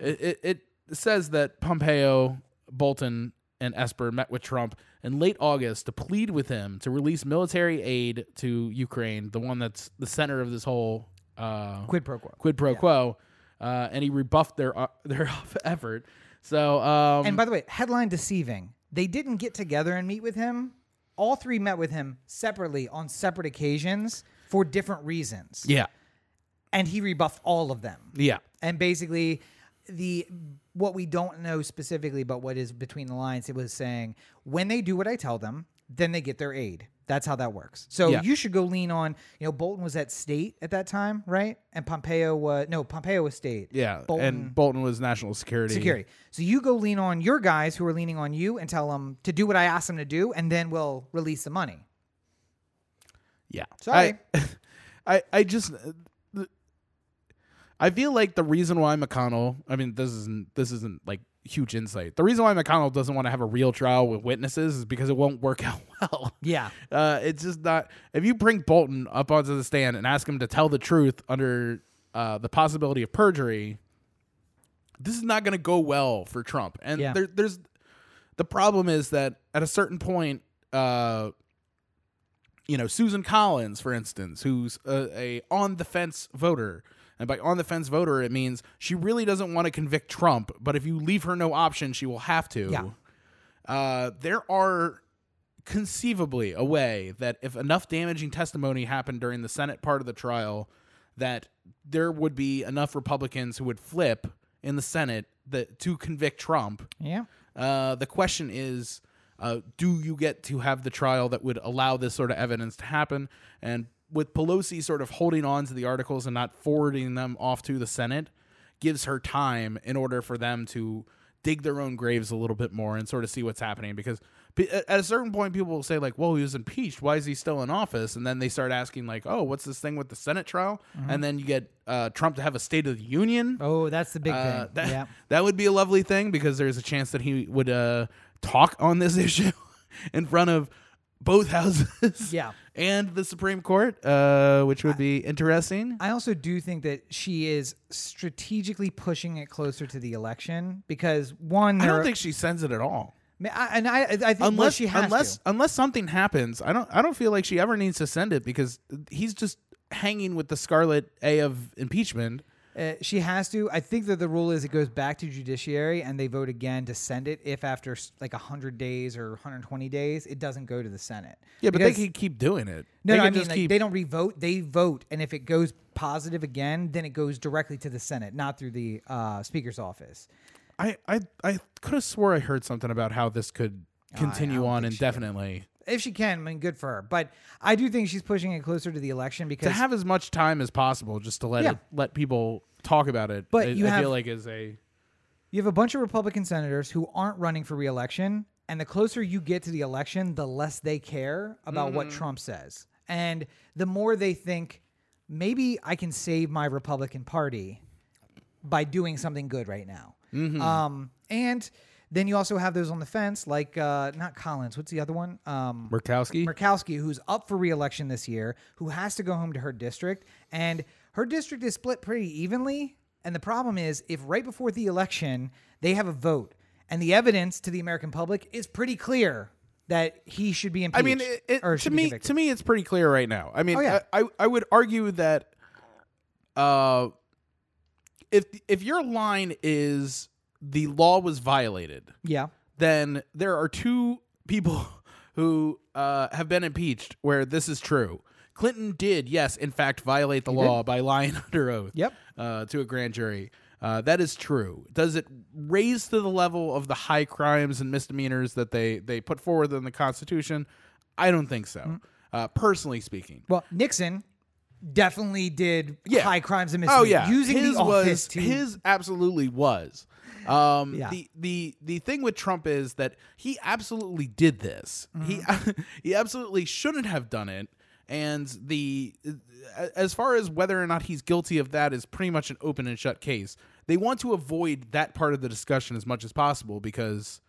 it, it it says that Pompeo, Bolton, and Esper met with Trump in late August to plead with him to release military aid to Ukraine, the one that's the center of this whole uh,
Quid pro quo.
quid pro quo, uh, and he rebuffed their uh, their effort. So um,
And by the way, headline deceiving. They didn't get together and meet with him. All three met with him separately on separate occasions for different reasons.
yeah,
And he rebuffed all of them.
yeah,
And basically the what we don't know specifically but what is between the lines it was saying when they do what I tell them, then they get their aid. That's how that works. So
Yeah.
you should go lean on, you know, Bolton was at state at that time, right? And Pompeo was no, Pompeo was state.
yeah.
Bolton
and Bolton was national security.
security. So you go lean on your guys who are leaning on you and tell them to do what I ask them to do, and then we'll release the money.
Yeah.
Sorry.
I, I, I just, I feel like the reason why McConnell, I mean, this isn't, this isn't like huge insight. The reason why McConnell doesn't want to have a real trial with witnesses is because it won't work out well.
Yeah.
Uh, it's just not. If you bring Bolton up onto the stand and ask him to tell the truth under uh, the possibility of perjury, this is not going to go well for Trump. And
Yeah.
there, there's the problem is that at a certain point, uh, you know, Susan Collins, for instance, who's a, a on the fence voter. And by on the fence voter, it means she really doesn't want to convict Trump, but if you leave her no option, she will have to.
Yeah.
Uh, there are conceivably a way that if enough damaging testimony happened during the Senate part of the trial, that there would be enough Republicans who would flip in the Senate that to convict Trump.
Yeah.
Uh, the question is, uh, do you get to have the trial that would allow this sort of evidence to happen? And with Pelosi sort of holding on to the articles and not forwarding them off to the Senate, gives her time in order for them to dig their own graves a little bit more and sort of see what's happening. Because at a certain point, people will say like, "Well, he was impeached. Why is he still in office?" And then they start asking like, "Oh, what's this thing with the Senate trial?" And then you get uh, Trump to have a State of the Union.
Oh, that's the big
Uh,
thing.
that,
yeah.
that would be a lovely thing because there's a chance that he would uh, talk on this issue in front of both houses
Yeah.
And the Supreme Court, uh, which would be interesting.
I also do think that she is strategically pushing it closer to the election because one,
I
there
don't
are-
think she sends it at all.
I, and I, I think well,
Unless
she has
unless
to.
unless something happens, I don't I don't feel like she ever needs to send it because he's just hanging with the scarlet A of impeachment.
Uh, she has to. I think that the rule is it goes back to judiciary and they vote again to send it if after like 100 days or 120 days it doesn't go to the Senate.
Yeah, but
Because-
they can keep doing it.
No,
they
no I mean like,
keep
they don't revote. They vote, and if it goes positive again, then it goes directly to the Senate, not through the uh, Speaker's office.
I I I could have swore I heard something about how this could continue
don't
on
think she
indefinitely.
If she can, I mean, good for her. But I do think she's pushing it closer to the election because
to have as much time as possible just to let
Yeah.
it, let people talk about it.
But
I,
you
I
have-
feel like is a
you have a bunch of Republican senators who aren't running for reelection, and the closer you get to the election, the less they care about what Trump says, and the more they think maybe I can save my Republican Party by doing something good right now. Um, and then you also have those on the fence, like uh, not Collins. What's the other one? Um,
Murkowski.
Murkowski, who's up for reelection this year, who has to go home to her district, and her district is split pretty evenly. And the problem is, if right before the election they have a vote, and the evidence to the American public is pretty clear that he should be impeached.
I mean, it, it- to me, to me, it's pretty clear right now. I mean,
Oh, yeah.
I, I, I would argue that, uh, if if your line is the law was violated,
yeah,
then there are two people who uh, have been impeached where this is true. Clinton did, yes, in fact, violate the law by lying under oath
Yep.
uh, to a grand jury. Uh, that is true. Does it raise to the level of the high crimes and misdemeanors that they, they put forward in the Constitution? I don't think so.
Mm.
Uh, personally speaking,
Well, Nixon definitely did
Yeah.
high crimes and misdemeanors.
Oh yeah,
using
his
the
was
to
his absolutely was. Um,
Yeah.
The the the thing with Trump is that he absolutely did this. He he absolutely shouldn't have done it. And the as far as whether or not he's guilty of that is pretty much an open and shut case. They want to avoid that part of the discussion as much as possible because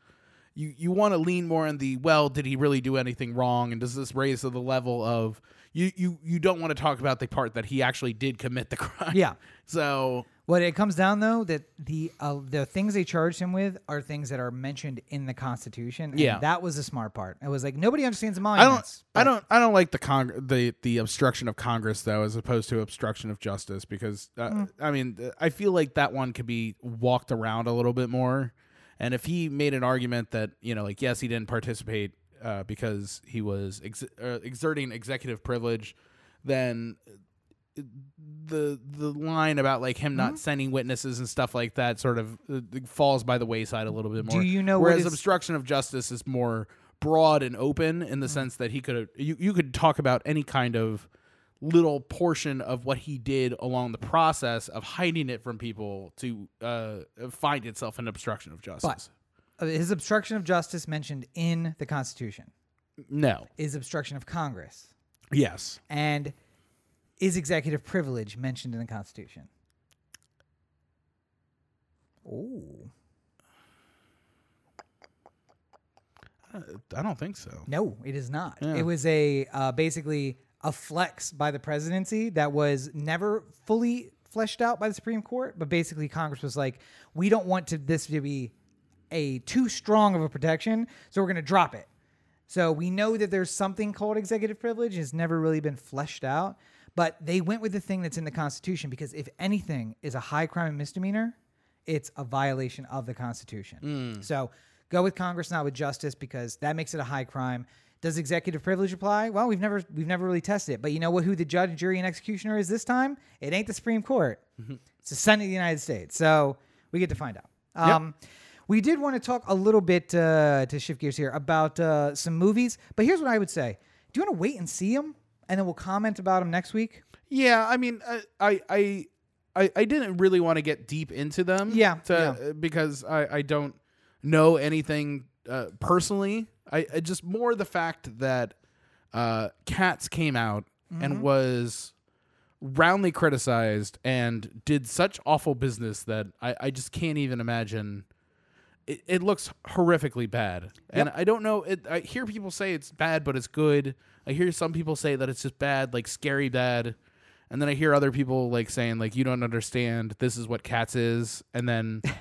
you you want to lean more on the well did he really do anything wrong and does this raise to the level of you you you don't want to talk about the part that he actually did commit the crime
Yeah.
so
What it comes down though that the uh, the things they charged him with are things that are mentioned in the Constitution. and
Yeah.
that was the smart part. It was like nobody understands the
I don't I don't I don't like the con- the the obstruction of Congress though as opposed to obstruction of justice because uh, I mean uh, I feel like that one could be walked around a little bit more and if he made an argument that you know like yes he didn't participate uh, because he was ex- uh, exerting executive privilege then the the line about like him
Mm-hmm.
not sending witnesses and stuff like that sort of uh, falls by the wayside a little bit more.
Do you know
Whereas
is-
obstruction of justice is more broad and open in the
Mm.
sense that he could you you could talk about any kind of little portion of what he did along the process of hiding it from people to uh, find itself an obstruction of justice.
Uh, His obstruction of justice mentioned in the Constitution
no.
is obstruction of Congress,
Yes.
and is executive privilege mentioned in the Constitution? Oh
Uh, I don't think so.
no, it is not.
Yeah.
It was a uh, basically a flex by the presidency that was never fully fleshed out by the Supreme Court, but basically Congress was like, we don't want to this to be a too strong of a protection, so we're going to drop it. So we know that there's something called executive privilege. It's never really been fleshed out, but they went with the thing that's in the Constitution because if anything is a high crime and misdemeanor, it's a violation of the Constitution. So go with Congress, not with justice, because that makes it a high crime. Does executive privilege apply? Well, we've never we've never really tested it. But you know what? Who the judge, jury, and executioner is this time? It ain't the Supreme Court. It's the Senate of the United States. So we get to find out. Um, We did want to talk a little bit uh, to shift gears here about uh, some movies, but here's what I would say: Do you want to wait and see them, and then we'll comment about them next week?
Yeah, I mean, uh, I I I, I didn't really want to get deep into them.
Yeah,
to,
yeah.
uh, because I I don't know anything uh, personally. I, I just more the fact that uh, Cats came out
Mm-hmm.
and was roundly criticized and did such awful business that I, I just can't even imagine. It, it looks horrifically bad, and I don't know. It, I hear people say it's bad, but it's good. I hear some people say that it's just bad, like scary bad, and then I hear other people like saying like you don't understand. This is what Cats is, and then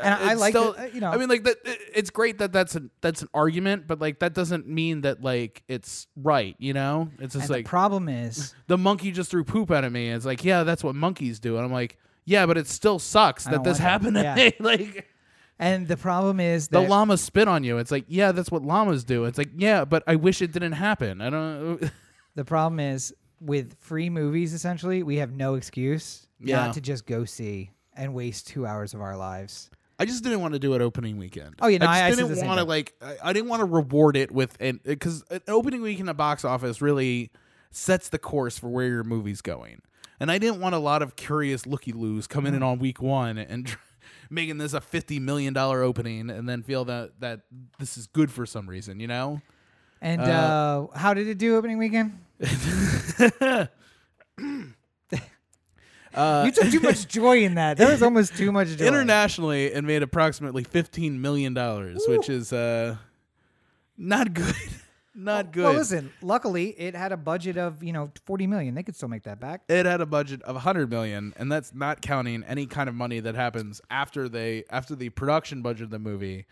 And I like,
still-
you know,
I mean, like that. it- It's great that that's an that's an argument, but like that doesn't mean that like it's right. You know, it's just
and
like
the problem is,
the monkey just threw poop at me. It's like, yeah, that's what monkeys do. And I'm like, yeah, but it still sucks that this happened to
Yeah.
me. like
and the problem is
the
that
llama spit on you. It's like, yeah, that's what llamas do. It's like, yeah, but I wish it didn't happen. I don't.
the problem is with free movies. Essentially, we have no excuse
Yeah.
not to just go see and waste two hours of our lives.
I just didn't want to do it opening weekend.
Oh, yeah, no,
I
I-
didn't want to like. I, I didn't want to reward it with an because an opening week in the box office really sets the course for where your movie's going. And I didn't want a lot of curious looky loos coming in
Mm.
on week one and making this a fifty million dollar opening, and then feel that that this is good for some reason. You know.
And uh, how did it do opening weekend? you took too much joy in that. There was almost too much joy.
Internationally, it made approximately fifteen million dollars, which is uh, not good. not good.
Well, listen. Luckily, it had a budget of you know forty million. They could still make that back.
it had a budget of 100 million and that's not counting any kind of money that happens after they after the production budget of the movie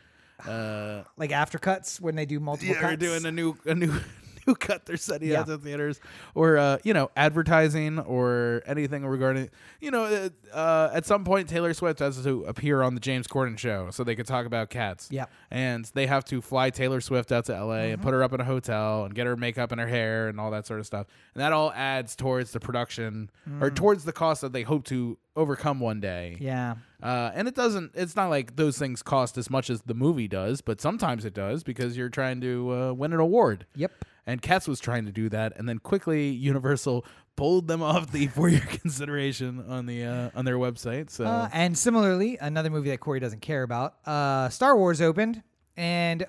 uh
Like after cuts when they do multiple
yeah,
cuts.
we're doing a new a new new cut they're setting
Yeah.
out to theaters or uh you know advertising or anything regarding you know uh, uh, at some point Taylor Swift has to appear on the James Corden show so they could talk about cats
Yep.
and they have to fly Taylor Swift out to LA and put her up in a hotel and get her makeup and her hair and all that sort of stuff. And that all adds towards the production or towards the cost that they hope to overcome one day.
yeah.
Uh, and it doesn't, it's not like those things cost as much as the movie does, but sometimes it does because you're trying to uh, win an award.
Yep.
And Cats was trying to do that. And then quickly, Universal pulled them off the for your consideration on the uh, on their website. So
Uh, and similarly, another movie that Corey doesn't care about, uh, Star Wars opened and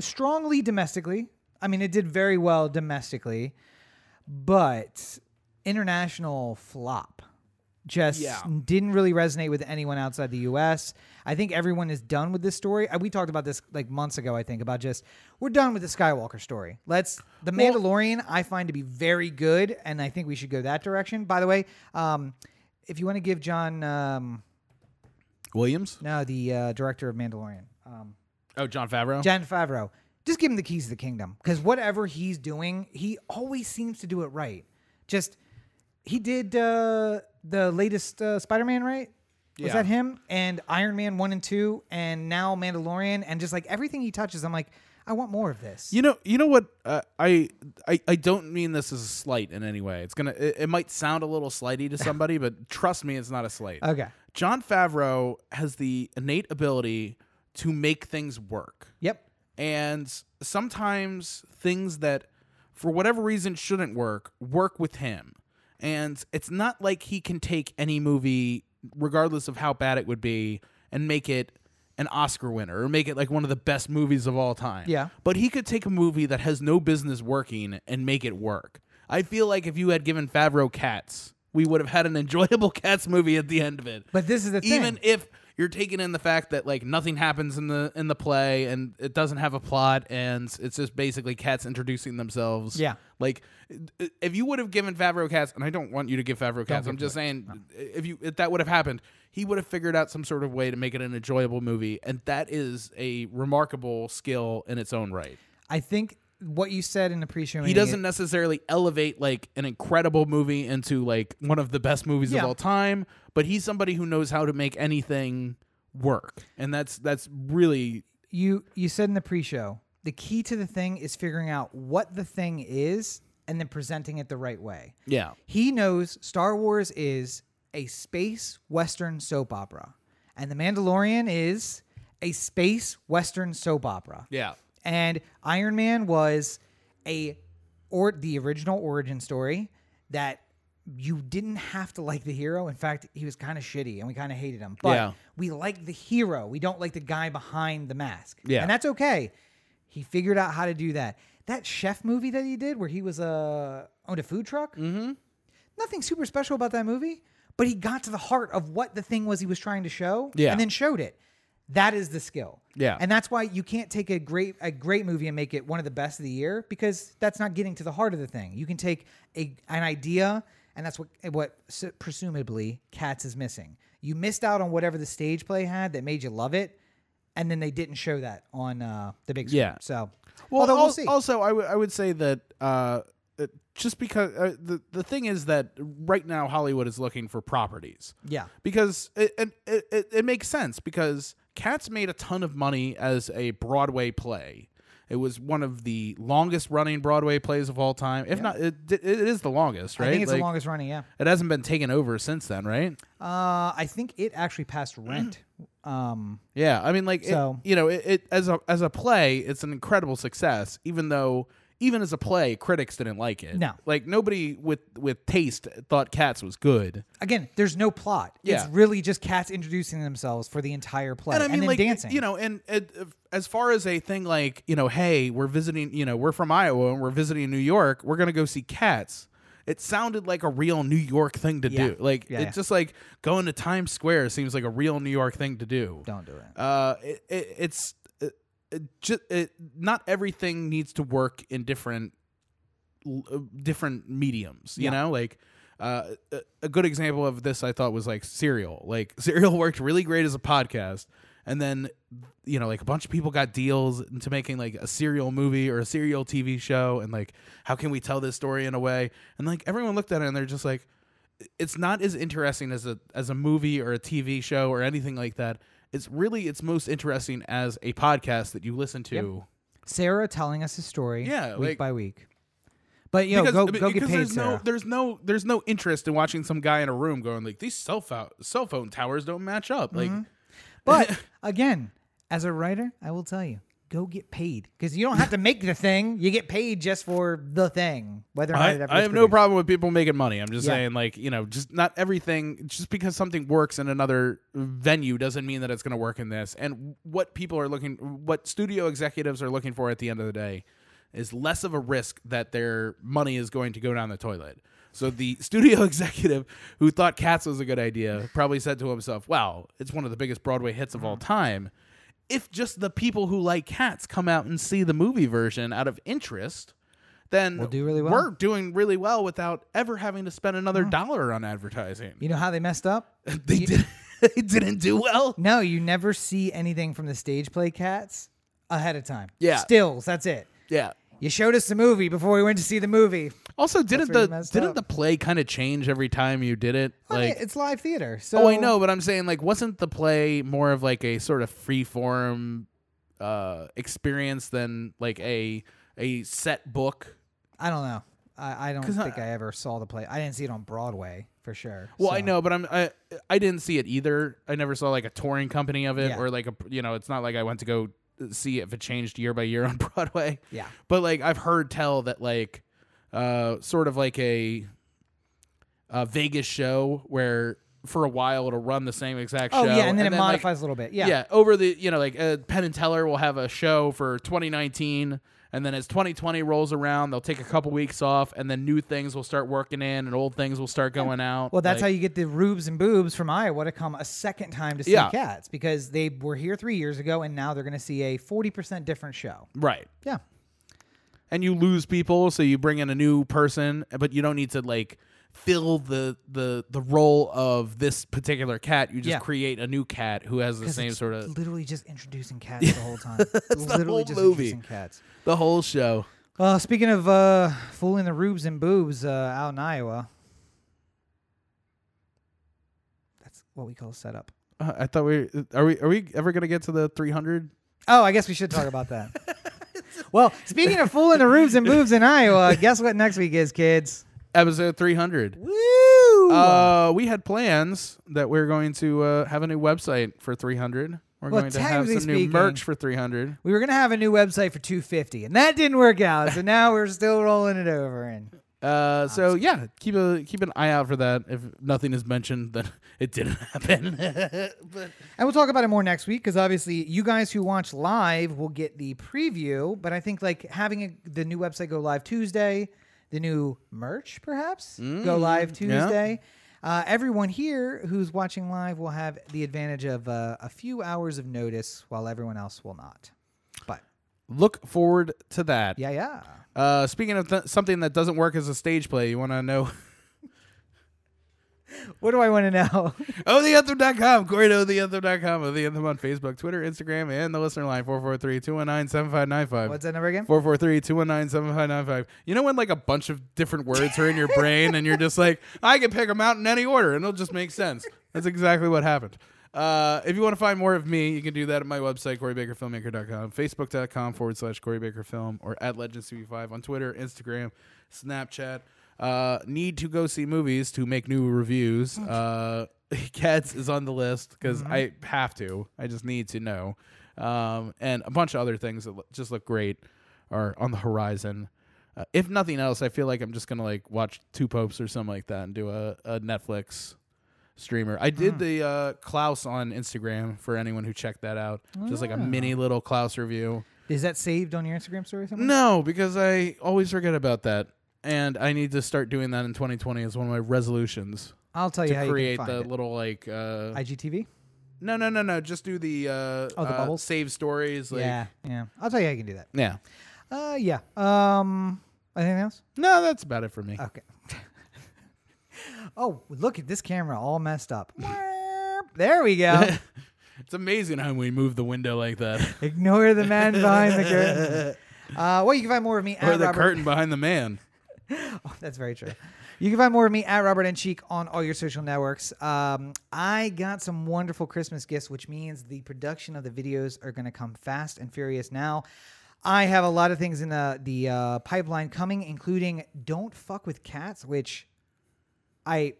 strongly domestically. I mean, it did very well domestically, but international flop just
Yeah.
didn't really resonate with anyone outside the U.S. I think everyone is done with this story. We talked about this like months ago. I think about just we're done with the Skywalker story. Let's the
Well-
Mandalorian. I find to be very good, and I think we should go that direction. By the way, um, if you want to give John. Um,
Williams.
no, the uh, director of Mandalorian, um,
Oh, Jon Favreau.
Jon Favreau. Just give him the keys to the kingdom because whatever he's doing, he always seems to do it right. Just he did uh, the latest uh, Spider-Man, right? Was
Yeah.
that him? And Iron Man one and two, and now Mandalorian, and just like everything he touches, I'm like, I want more of this.
You know, you know what? Uh, I, I I don't mean this as a slight in any way. It's gonna. It, it might sound a little slighty to somebody, but trust me, it's not a slight.
okay.
Jon Favreau has the innate ability to make things work.
Yep.
And sometimes things that, for whatever reason, shouldn't work, work with him. And it's not like he can take any movie, regardless of how bad it would be, and make it an Oscar winner or make it like one of the best movies of all time.
Yeah.
But he could take a movie that has no business working and make it work. I feel like if you had given Favreau Cats, we would have had an enjoyable Cats movie at the end of it
But this is the thing.
even if you're taking in the fact that like nothing happens in the in the play and it doesn't have a plot and it's just basically cats introducing themselves.
Yeah.
Like if you would have given Favreau cats, and I don't want you to give Favreau cats. I'm just saying if you if that would have happened, he would have figured out some sort of way to make it an enjoyable movie, and that is a remarkable skill in its own right.
I think what you said in the pre-show.
He doesn't necessarily elevate like an incredible movie into like one of the best movies
Yeah.
of all time, but he's somebody who knows how to make anything work. And that's that's really
you you said in the pre-show the key to the thing is figuring out what the thing is and then presenting it the right way.
yeah.
He knows Star Wars is a space western soap opera, and The Mandalorian is a space western soap opera.
Yeah.
And Iron Man was a or the original origin story that you didn't have to like the hero. In fact, he was kind of shitty and we kind of hated him. But
Yeah.
we like the hero. We don't like the guy behind the mask.
Yeah.
And that's okay. He figured out how to do that. That chef movie that he did where he was uh, owned a food truck. Mm-hmm. Nothing super special about that movie, but he got to the heart of what the thing was he was trying to show
Yeah.
and then showed it. That is the skill.
Yeah.
And that's why you can't take a great a great movie and make it one of the best of the year because that's not getting to the heart of the thing. You can take a an idea and that's what what presumably Cats is missing. You missed out on whatever the stage play had that made you love it, and then they didn't show that on uh, the big screen.
Yeah.
So,
Well, al-
we'll
also I would I would say that uh, uh, just because uh, the the thing is that right now Hollywood is looking for properties.
yeah.
because it, it, it, it makes sense because Cats made a ton of money as a Broadway play. It was one of the longest running Broadway plays of all time. If not, it, it is the longest, right?
I think it's
Like,
the longest running. Yeah.
It hasn't been taken over since then, right?
Uh, I think it actually passed Rent. Um,
Yeah, I mean, like, it-
So-
you know, it, it as a as a play, it's an incredible success. Even though, even as a play, critics didn't like it.
No.
like nobody with with taste thought Cats was good.
again, there's no plot.
Yeah.
It's really just cats introducing themselves for the entire play
and
and,
I mean,
then
like
dancing.
you know, and, and as far as a thing like you know, hey, we're visiting, you know, we're from Iowa and we're visiting New York, we're gonna go see Cats. It sounded like a real New York thing to
Yeah.
do. Like
Yeah,
it's
yeah.
just like going to Times Square seems like a real New York thing to do.
don't do it.
Uh, it, it, it's it, it just it, not everything needs to work in different uh, different mediums. You
Yeah.
know, like uh, a, a good example of this I thought was like Serial. Like Serial worked really great as a podcast, and then you know like a bunch of people got deals into making like a serial movie or a serial TV show, and like how can we tell this story in a way? And like everyone looked at it and they're just like it's not as interesting as a as a movie or a TV show or anything like that. It's really it's most interesting as a podcast that you listen to.
Sarah telling us a story
Yeah,
week
like-
by week. But you know,
because
go go get paid,
there's
Sarah.
no there's no there's no interest in watching some guy in a room going like these cell phone cell phone towers don't match up. Like
Mm-hmm. but again, as a writer, I will tell you, go get paid because you don't have to make the thing. You get paid just for the thing, whether or not
I,
it ever
I have no problem with people making money. I'm just
Yeah.
saying, like, you know, just not everything, just because something works in another venue doesn't mean that it's going to work in this. And what people are looking, what studio executives are looking for at the end of the day is less of a risk that their money is going to go down the toilet. So the studio executive who thought Cats was a good idea probably said to himself, wow, it's one of the biggest Broadway hits of all mm-hmm. time. If just the people who like Cats come out and see the movie version out of interest, then
We'll do really well.
we're doing really well without ever having to spend another dollar on advertising.
You know how they messed up?
they did they didn't do well.
No, you never see anything from the stage play cats ahead of time.
Yeah.
Stills, that's it.
Yeah.
You showed us the movie before we went to see the movie.
Also, didn't the didn't
up.
the play kind of change every time you did it?
I mean,
Like
it's live theater. So
Oh, I know, but I'm saying like wasn't the play more of like a sort of free form uh experience than like a a set book?
I don't know. I, I don't think I, ever saw the play. I didn't see it on Broadway for sure.
Well, I know, but I'm I I didn't see it either. I never saw like a touring company of it
Yeah.
or like a you know, it's not like I went to go see if it changed year by year on Broadway.
Yeah.
But like I've heard tell that like uh sort of like a a Vegas show where for a while it'll run the same exact
Oh
show.
yeah, and then it
like,
modifies a little bit. Yeah.
yeah. over the you know like uh, Penn and Teller will have a show for 2019 and then as 2020 rolls around they'll take a couple weeks off and then new things will start working in and old things will start going out
Well, that's
Like-
how you get the rubes and boobs from Iowa to come a second time to see
Yeah.
cats because they were here three years ago and now they're going to see a 40% different show.
right
Yeah.
and you lose people so you bring in a new person but you don't need to like fill the the the role of this particular cat you just
Yeah.
create a new cat who has the same sort of
literally just introducing cats the whole time. It's
the
literally
whole
just
movie.
introducing cats.
The whole show
Uh, speaking of uh, fooling the rubes and boobs uh, out in Iowa, that's what we call a setup.
uh, i thought we are we are we ever gonna get to the 300
Oh, I guess we should talk about that. well, speaking of fooling the rubes and boobs in Iowa, guess what next week is, kids?
episode 300
Woo!
Uh, we had plans that we are going to uh, have a new website for 300. We're
Well,
going to have some
technically
new merch for 300.
we were gonna have a new website for 250, and that didn't work out. So now we're still rolling it over. And
Uh, so yeah, keep a keep an eye out for that. If nothing is mentioned, then it didn't happen. but
And we'll talk about it more next week because obviously you guys who watch live will get the preview. But I think like having a, the new website go live Tuesday, the new merch perhaps go live
Tuesday. yeah.
Uh, everyone here who's watching live will have the advantage of uh, a few hours of notice, while everyone else will not. But
look forward to that.
yeah, yeah.
Uh, speaking of th- something that doesn't work as a stage play, you want to know?
What do I want to know?
OhTheAnthem.com, Corey to OhTheAnthem.com, Oh, The Anthem on Facebook, Twitter, Instagram, and the listener line 443 219 7595.
What's that number again?
443 219 7595. You know when like a bunch of different words are in your brain and you're just like, I can pick them out in any order and it'll just make sense. That's exactly what happened. Uh, if you want to find more of me, you can do that at my website, CoreyBakerFilmmaker.com, Facebook.com forward slash Corey Baker Film, or at LegendsTV5 on Twitter, Instagram, Snapchat. Uh, need to go see movies to make new reviews. Uh, Cats is on the list because I have to. I just need to know. Um, and a bunch of other things that just look great are on the horizon. Uh, if nothing else, I feel like I'm just gonna like watch Two Popes or something like that and do a, a Netflix streamer. I did the uh, Klaus on Instagram for anyone who checked that out. Just like a mini little Klaus review.
Is that saved on your Instagram story? Somewhere?
No, because I always forget about that, and I need to start doing that in 2020 as one of my resolutions
I'll tell you how
to
you
create
can
the
it.
little like. Uh,
IGTV.
no, no, no, no. Just do the. Uh,
Oh, the
uh,
bubbles?
Save stories. Like,
yeah, yeah. I'll tell you how you can do that.
yeah.
Uh, yeah. Um, anything else?
No, that's about it for me.
Okay. oh, look at this camera all messed up. there we go.
It's amazing how we move the window like that.
Ignore the man behind the curtain. Uh, well, you can find more of me
or
at
the
Robert.
curtain behind the man.
Oh, that's very true. You can find more of me at Robert and Cheek on all your social networks. Um, I got some wonderful Christmas gifts, which means the production of the videos are going to come fast and furious now. I have a lot of things in the the uh, pipeline coming, including "Don't Fuck with Cats," which I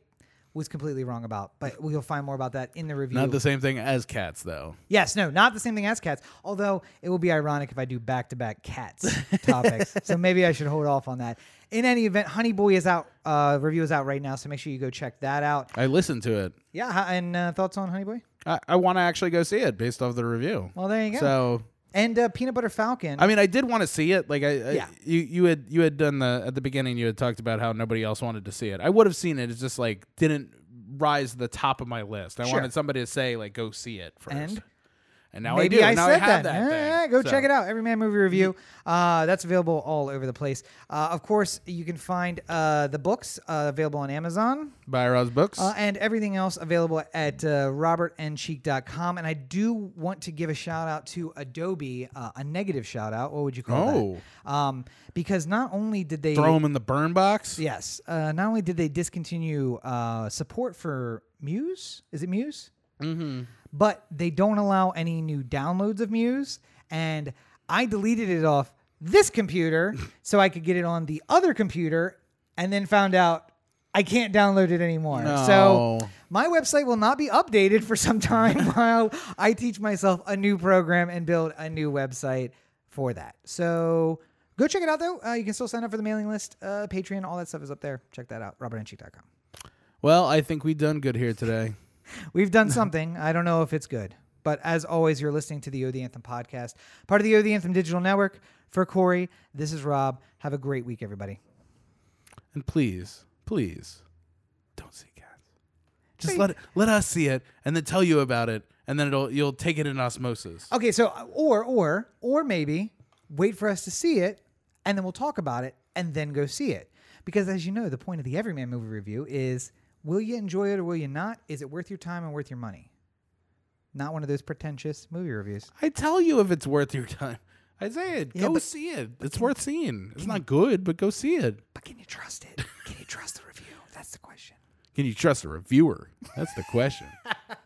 was completely wrong about. But we'll find more about that in the review.
Not the same thing as cats, though.
yes, no, not the same thing as cats. Although it will be ironic if I do back to back cats topics. So maybe I should hold off on that. In any event, Honey Boy is out. Uh, review is out right now, so make sure you go check that out.
I listened to it.
Yeah, and uh, thoughts on Honey Boy?
I, I want to actually go see it based off the review.
Well, there you go.
So
and uh, Peanut Butter Falcon.
I mean, I did want to see it. Like I, I-
Yeah.
you you had you had done the at the beginning. You had talked about how nobody else wanted to see it. I would have seen it. It's just like didn't rise to the top of my list. I
Sure.
wanted somebody to say like go see it first.
And?
And now
Maybe
I
I,
do. now
said
I have
that.
that. Thing.
go
So-
check it out. Every Man Movie Review. Uh, that's available all over the place. Uh, of course, you can find uh, the books uh, available on Amazon
Buy Roz books.
uh, and everything else available at uh, robertandcheek.com. And I do want to give a shout out to Adobe, uh, a negative shout out. What would you call
Oh.
that? Um, because not only did they
Throw them in the burn box.
Yes. Uh, not only did they discontinue uh, support for Muse, is it Muse?
Mm-hmm.
But they don't allow any new downloads of Muse. And I deleted it off this computer so I could get it on the other computer and then found out I can't download it anymore. So my website will not be updated for some time while I teach myself a new program and build a new website for that. So go check it out though. Uh, you can still sign up for the mailing list, uh, Patreon, all that stuff is up there. Check that out, robertandcheek.com.
Well, I think we've done good here today.
We've done something. I don't know if it's good. But as always, you're listening to the O the Anthem podcast, part of the O the Anthem digital network. For Corey, this is Rob. Have a great week, everybody.
And please, please, don't see cats. Just let it, let us see it, and then tell you about it, and then it'll you'll take it in osmosis.
Okay, so uh, or or or maybe wait for us to see it, and then we'll talk about it, and then go see it. Because as you know, the point of the Everyman movie review is: will you enjoy it or will you not? Is it worth your time and worth your money? Not one of those pretentious movie reviews.
I tell you if it's worth your time. I say it.
Yeah,
go
but-
see it. It's worth seeing. It's not good, but go see it.
But can you trust it? Can you trust the review? That's the question.
Can you trust a reviewer? That's the question.